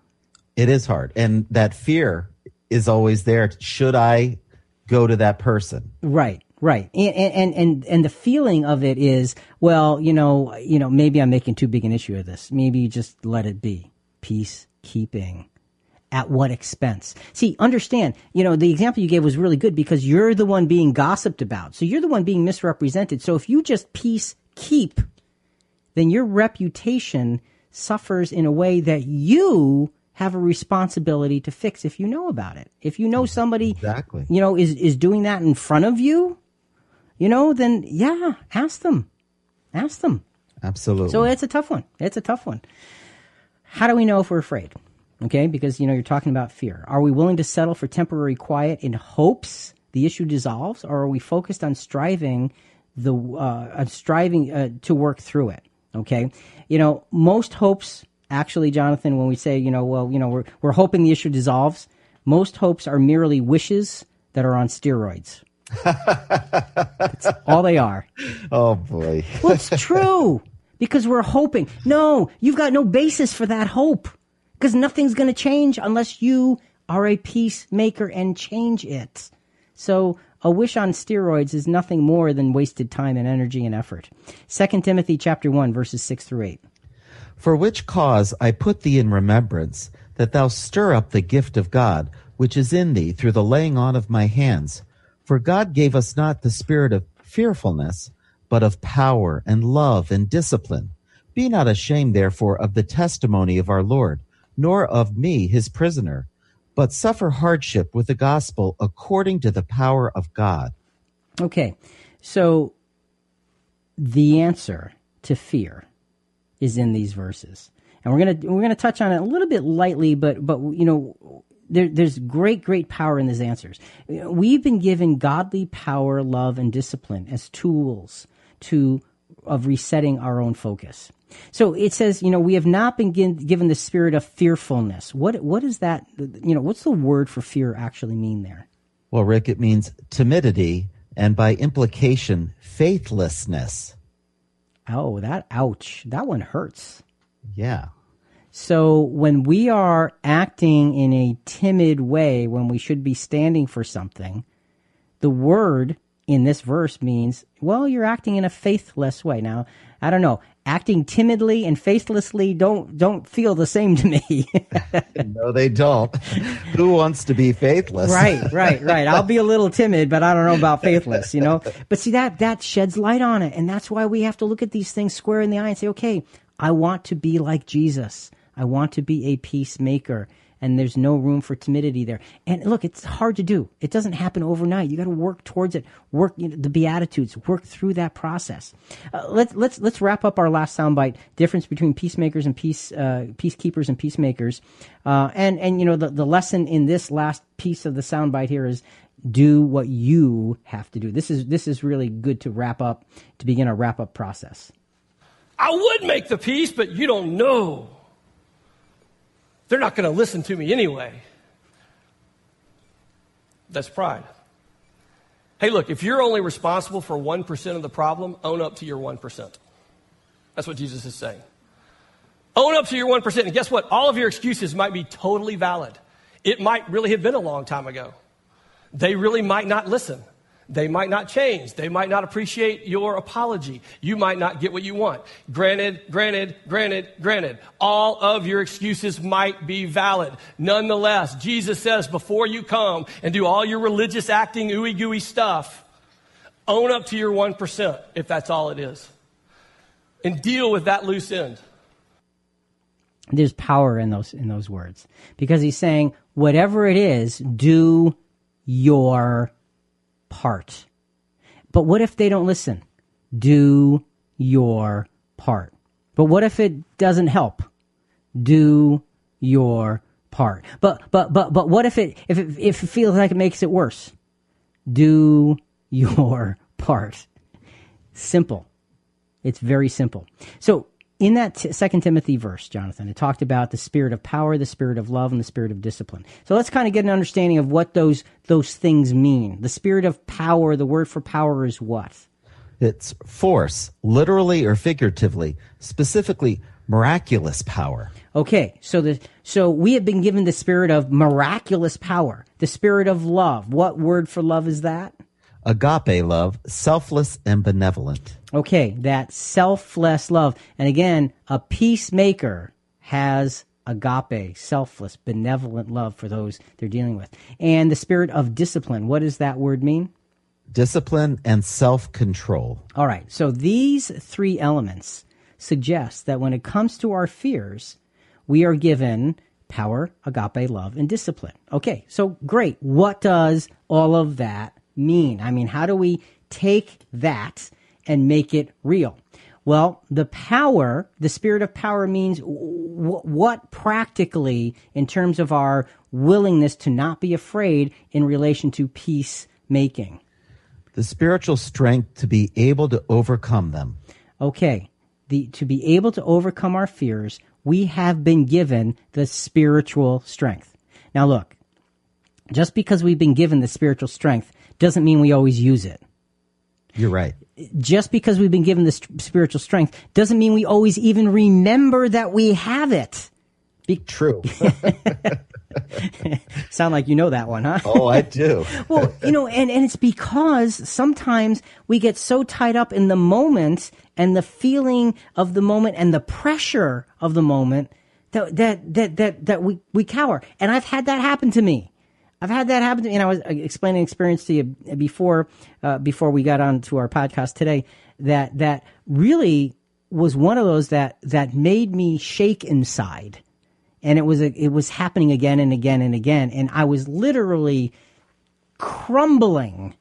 It is hard. And that fear is always there. Should I go to that person? Right. Right. And, and, and, and the feeling of it is, well, you know, you know, maybe I'm making too big an issue of this. Maybe you just let it be. Peacekeeping. At what expense? See, understand, you know, the example you gave was really good because you're the one being gossiped about. So you're the one being misrepresented. So if you just peace keep, then your reputation suffers in a way that you have a responsibility to fix if you know about it. If you know somebody Exactly. you know is is doing that in front of you, you know, then yeah, ask them. Ask them. Absolutely. So it's a tough one. It's a tough one. How do we know if we're afraid? Okay, because you know you're talking about fear. Are we willing to settle for temporary quiet in hopes the issue dissolves, or are we focused on striving the uh, on striving uh, to work through it? Okay, you know most hopes actually, Jonathan, when we say you know well you know we're we're hoping the issue dissolves, most hopes are merely wishes that are on steroids. That's all they are. Oh boy. Well, it's true because we're hoping. No, you've got no basis for that hope because nothing's going to change unless you are a peacemaker and change it. So a wish on steroids is nothing more than wasted time and energy and effort. Second Timothy chapter 1 verses 6 through 8. For which cause I put thee in remembrance, that thou stir up the gift of God, which is in thee through the laying on of my hands. For God gave us not the spirit of fearfulness, but of power and love and discipline. Be not ashamed, therefore, of the testimony of our Lord, nor of me, his prisoner, but suffer hardship with the gospel according to the power of God. Okay. So the answer to fear is in these verses. And we're to we're to touch on it a little bit lightly but but you know there, there's great great power in these answers. We've been given godly power, love and discipline as tools to of resetting our own focus. So it says, you know, we have not been given, the spirit of fearfulness. What what is that? You know, what's the word for fear actually mean there? Well, Rick, it means timidity and by implication, faithlessness. Oh, that ouch. That one hurts. Yeah. So when we are acting in a timid way when we should be standing for something, the word in this verse means, well, you're acting in a faithless way. Now, I don't know. Acting timidly and faithlessly don't don't feel the same to me. no, they don't. Who wants to be faithless? right, right, right. I'll be a little timid, but I don't know about faithless, you know? But see that that sheds light on it, and that's why we have to look at these things square in the eye and say, "Okay, I want to be like Jesus. I want to be a peacemaker." And there's no room for timidity there. And look, it's hard to do. It doesn't happen overnight. You got to work towards it. Work you know, the beatitudes. Work through that process. Uh, let's let's let's wrap up our last soundbite. Difference between peacemakers and peace uh, peacekeepers and peacemakers. Uh, and and you know the the lesson in this last piece of the soundbite here is do what you have to do. This is this is really good to wrap up to begin a wrap up process. I would make the peace, but you don't know. They're not going to listen to me anyway. That's pride. Hey, look, if you're only responsible for 1% of the problem, own up to your 1%. That's what Jesus is saying. Own up to your 1%. And guess what? All of your excuses might be totally valid. It might really have been a long time ago. They really might not listen. They might not change. They might not appreciate your apology. You might not get what you want. Granted, granted, granted, granted. All of your excuses might be valid. Nonetheless, Jesus says before you come and do all your religious acting, ooey gooey stuff, own up to your 1% if that's all it is. And deal with that loose end. There's power in those in those words because he's saying whatever it is, do your part. But what if they don't listen? Do your part. But what if it doesn't help? Do your part. But but but but what if it if it, if it feels like it makes it worse? Do your part. Simple. It's very simple. So in that t- second timothy verse jonathan it talked about the spirit of power the spirit of love and the spirit of discipline. So let's kind of get an understanding of what those those things mean. The spirit of power the word for power is what? It's force, literally or figuratively, specifically miraculous power. okay so the so we have been given the spirit of miraculous power the spirit of love. What word for love is that Agape love, selfless and benevolent. Okay, that selfless love. And again, a peacemaker has agape, selfless, benevolent love for those they're dealing with. And the spirit of discipline. What does that word mean? Discipline and self control. All right. So these three elements suggest that when it comes to our fears, we are given power, agape, love, and discipline. Okay. So great. What does all of that mean? I mean, how do we take that and make it real? Well, the power, the spirit of power means w- what practically, in terms of our willingness to not be afraid in relation to peacemaking. The spiritual strength to be able to overcome them. Okay. The, to be able to overcome our fears, we have been given the spiritual strength. Now look, just because we've been given the spiritual strength doesn't mean we always use it. You're right. Just because we've been given this spiritual strength doesn't mean we always even remember that we have it. Be- True. Sound like you know that one, huh? Oh, I do. well, you know, and, and it's because sometimes we get so tied up in the moment and the feeling of the moment and the pressure of the moment that that that that, that we, we cower. And I've had that happen to me. I've had that happen to me, and I was explaining experience to you before uh, before we got on to our podcast today. That that really was one of those that that made me shake inside, and it was a, it was happening again and again and again, and I was literally crumbling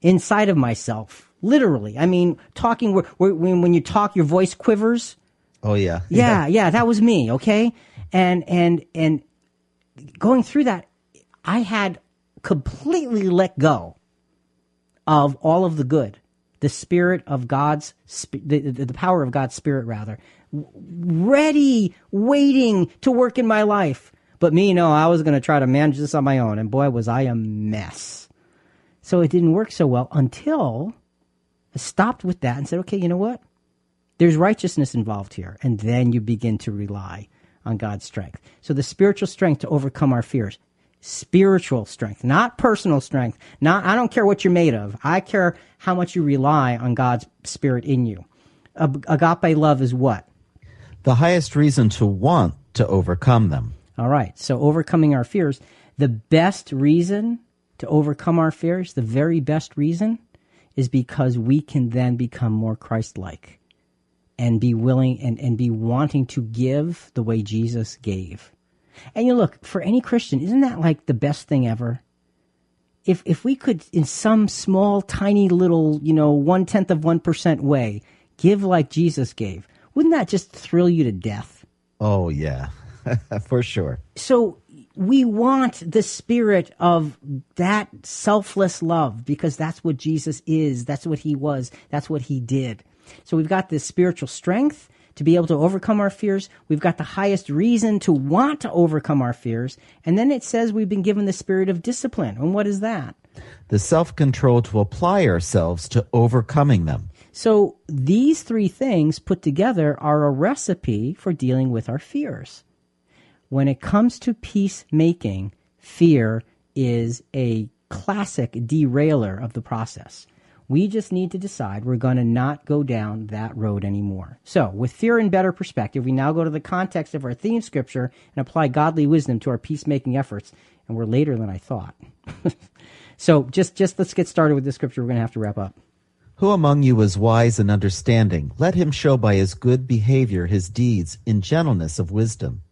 inside of myself. Literally, I mean, talking when when you talk, your voice quivers. Oh yeah. yeah, yeah, that was me. Okay, and and and going through that I had completely let go of all of the good, the spirit of God's, the, the, power of God's spirit, rather, ready, waiting to work in my life. But me, no, I was going to try to manage this on my own. And boy, was I a mess. So it didn't work so well until I stopped with that and said, okay, you know what? There's righteousness involved here. And then you begin to rely on God's strength. So the spiritual strength to overcome our fears spiritual strength, not personal strength. Not, I don't care what you're made of. I care how much you rely on God's spirit in you. Agape love is what? The highest reason to want to overcome them. All right. So overcoming our fears, the best reason to overcome our fears, the very best reason is because we can then become more Christ-like and be willing and, and be wanting to give the way Jesus gave. And you look, for any Christian, isn't that like the best thing ever? If, if we could, in some small, tiny little, you know, one tenth of 1% way, give like Jesus gave, wouldn't that just thrill you to death? Oh, yeah, for sure. So we want the spirit of that selfless love because that's what Jesus is. That's what he was. That's what he did. So we've got this spiritual strength to be able to overcome our fears. We've got the highest reason to want to overcome our fears. And then it says we've been given the spirit of discipline. And what is that? The self control to apply ourselves to overcoming them. So these three things put together are a recipe for dealing with our fears. When it comes to peacemaking, fear is a classic derailer of the process. We just need to decide we're going to not go down that road anymore. So, with fear and better perspective, we now go to the context of our theme scripture and apply godly wisdom to our peacemaking efforts. And we're later than I thought. so, just just let's get started with this scripture. We're going to have to wrap up. Who among you is wise and understanding? Let him show by his good behavior his deeds in gentleness of wisdom.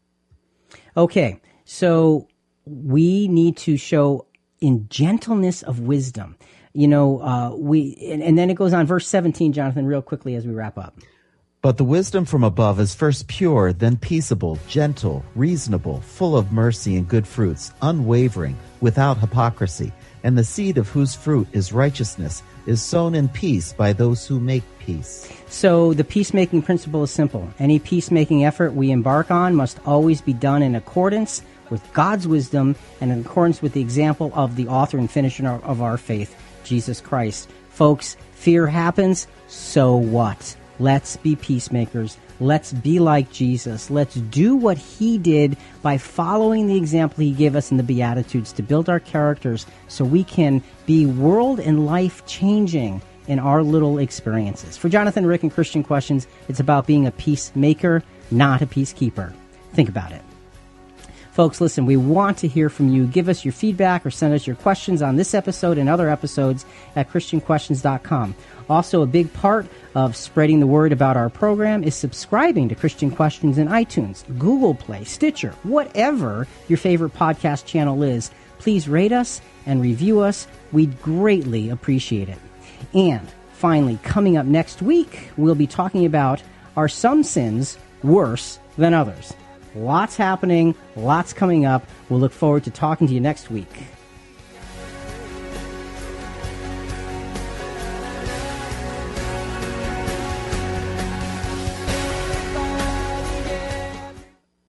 Okay, so we need to show in gentleness of wisdom you know, uh, we, and, and then it goes on, verse 17, Jonathan, real quickly as we wrap up. But the wisdom from above is first pure, then peaceable, gentle, reasonable, full of mercy and good fruits, unwavering, without hypocrisy. And the seed of whose fruit is righteousness is sown in peace by those who make peace. So the peacemaking principle is simple. Any peacemaking effort we embark on must always be done in accordance with God's wisdom and in accordance with the example of the author and finisher of our faith, Jesus Christ. Folks, fear happens, so what? Let's be peacemakers. Let's be like Jesus. Let's do what he did by following the example he gave us in the Beatitudes to build our characters so we can be world and life changing in our little experiences. For Jonathan, Rick, and Christian Questions, it's about being a peacemaker, not a peacekeeper. Think about it. Folks, listen, we want to hear from you. Give us your feedback or send us your questions on this episode and other episodes at ChristianQuestions.com. Also, a big part of spreading the word about our program is subscribing to Christian Questions in iTunes, Google Play, Stitcher, whatever your favorite podcast channel is. Please rate us and review us. We'd greatly appreciate it. And finally, coming up next week, we'll be talking about are some sins worse than others? Lots happening, lots coming up. We'll look forward to talking to you next week.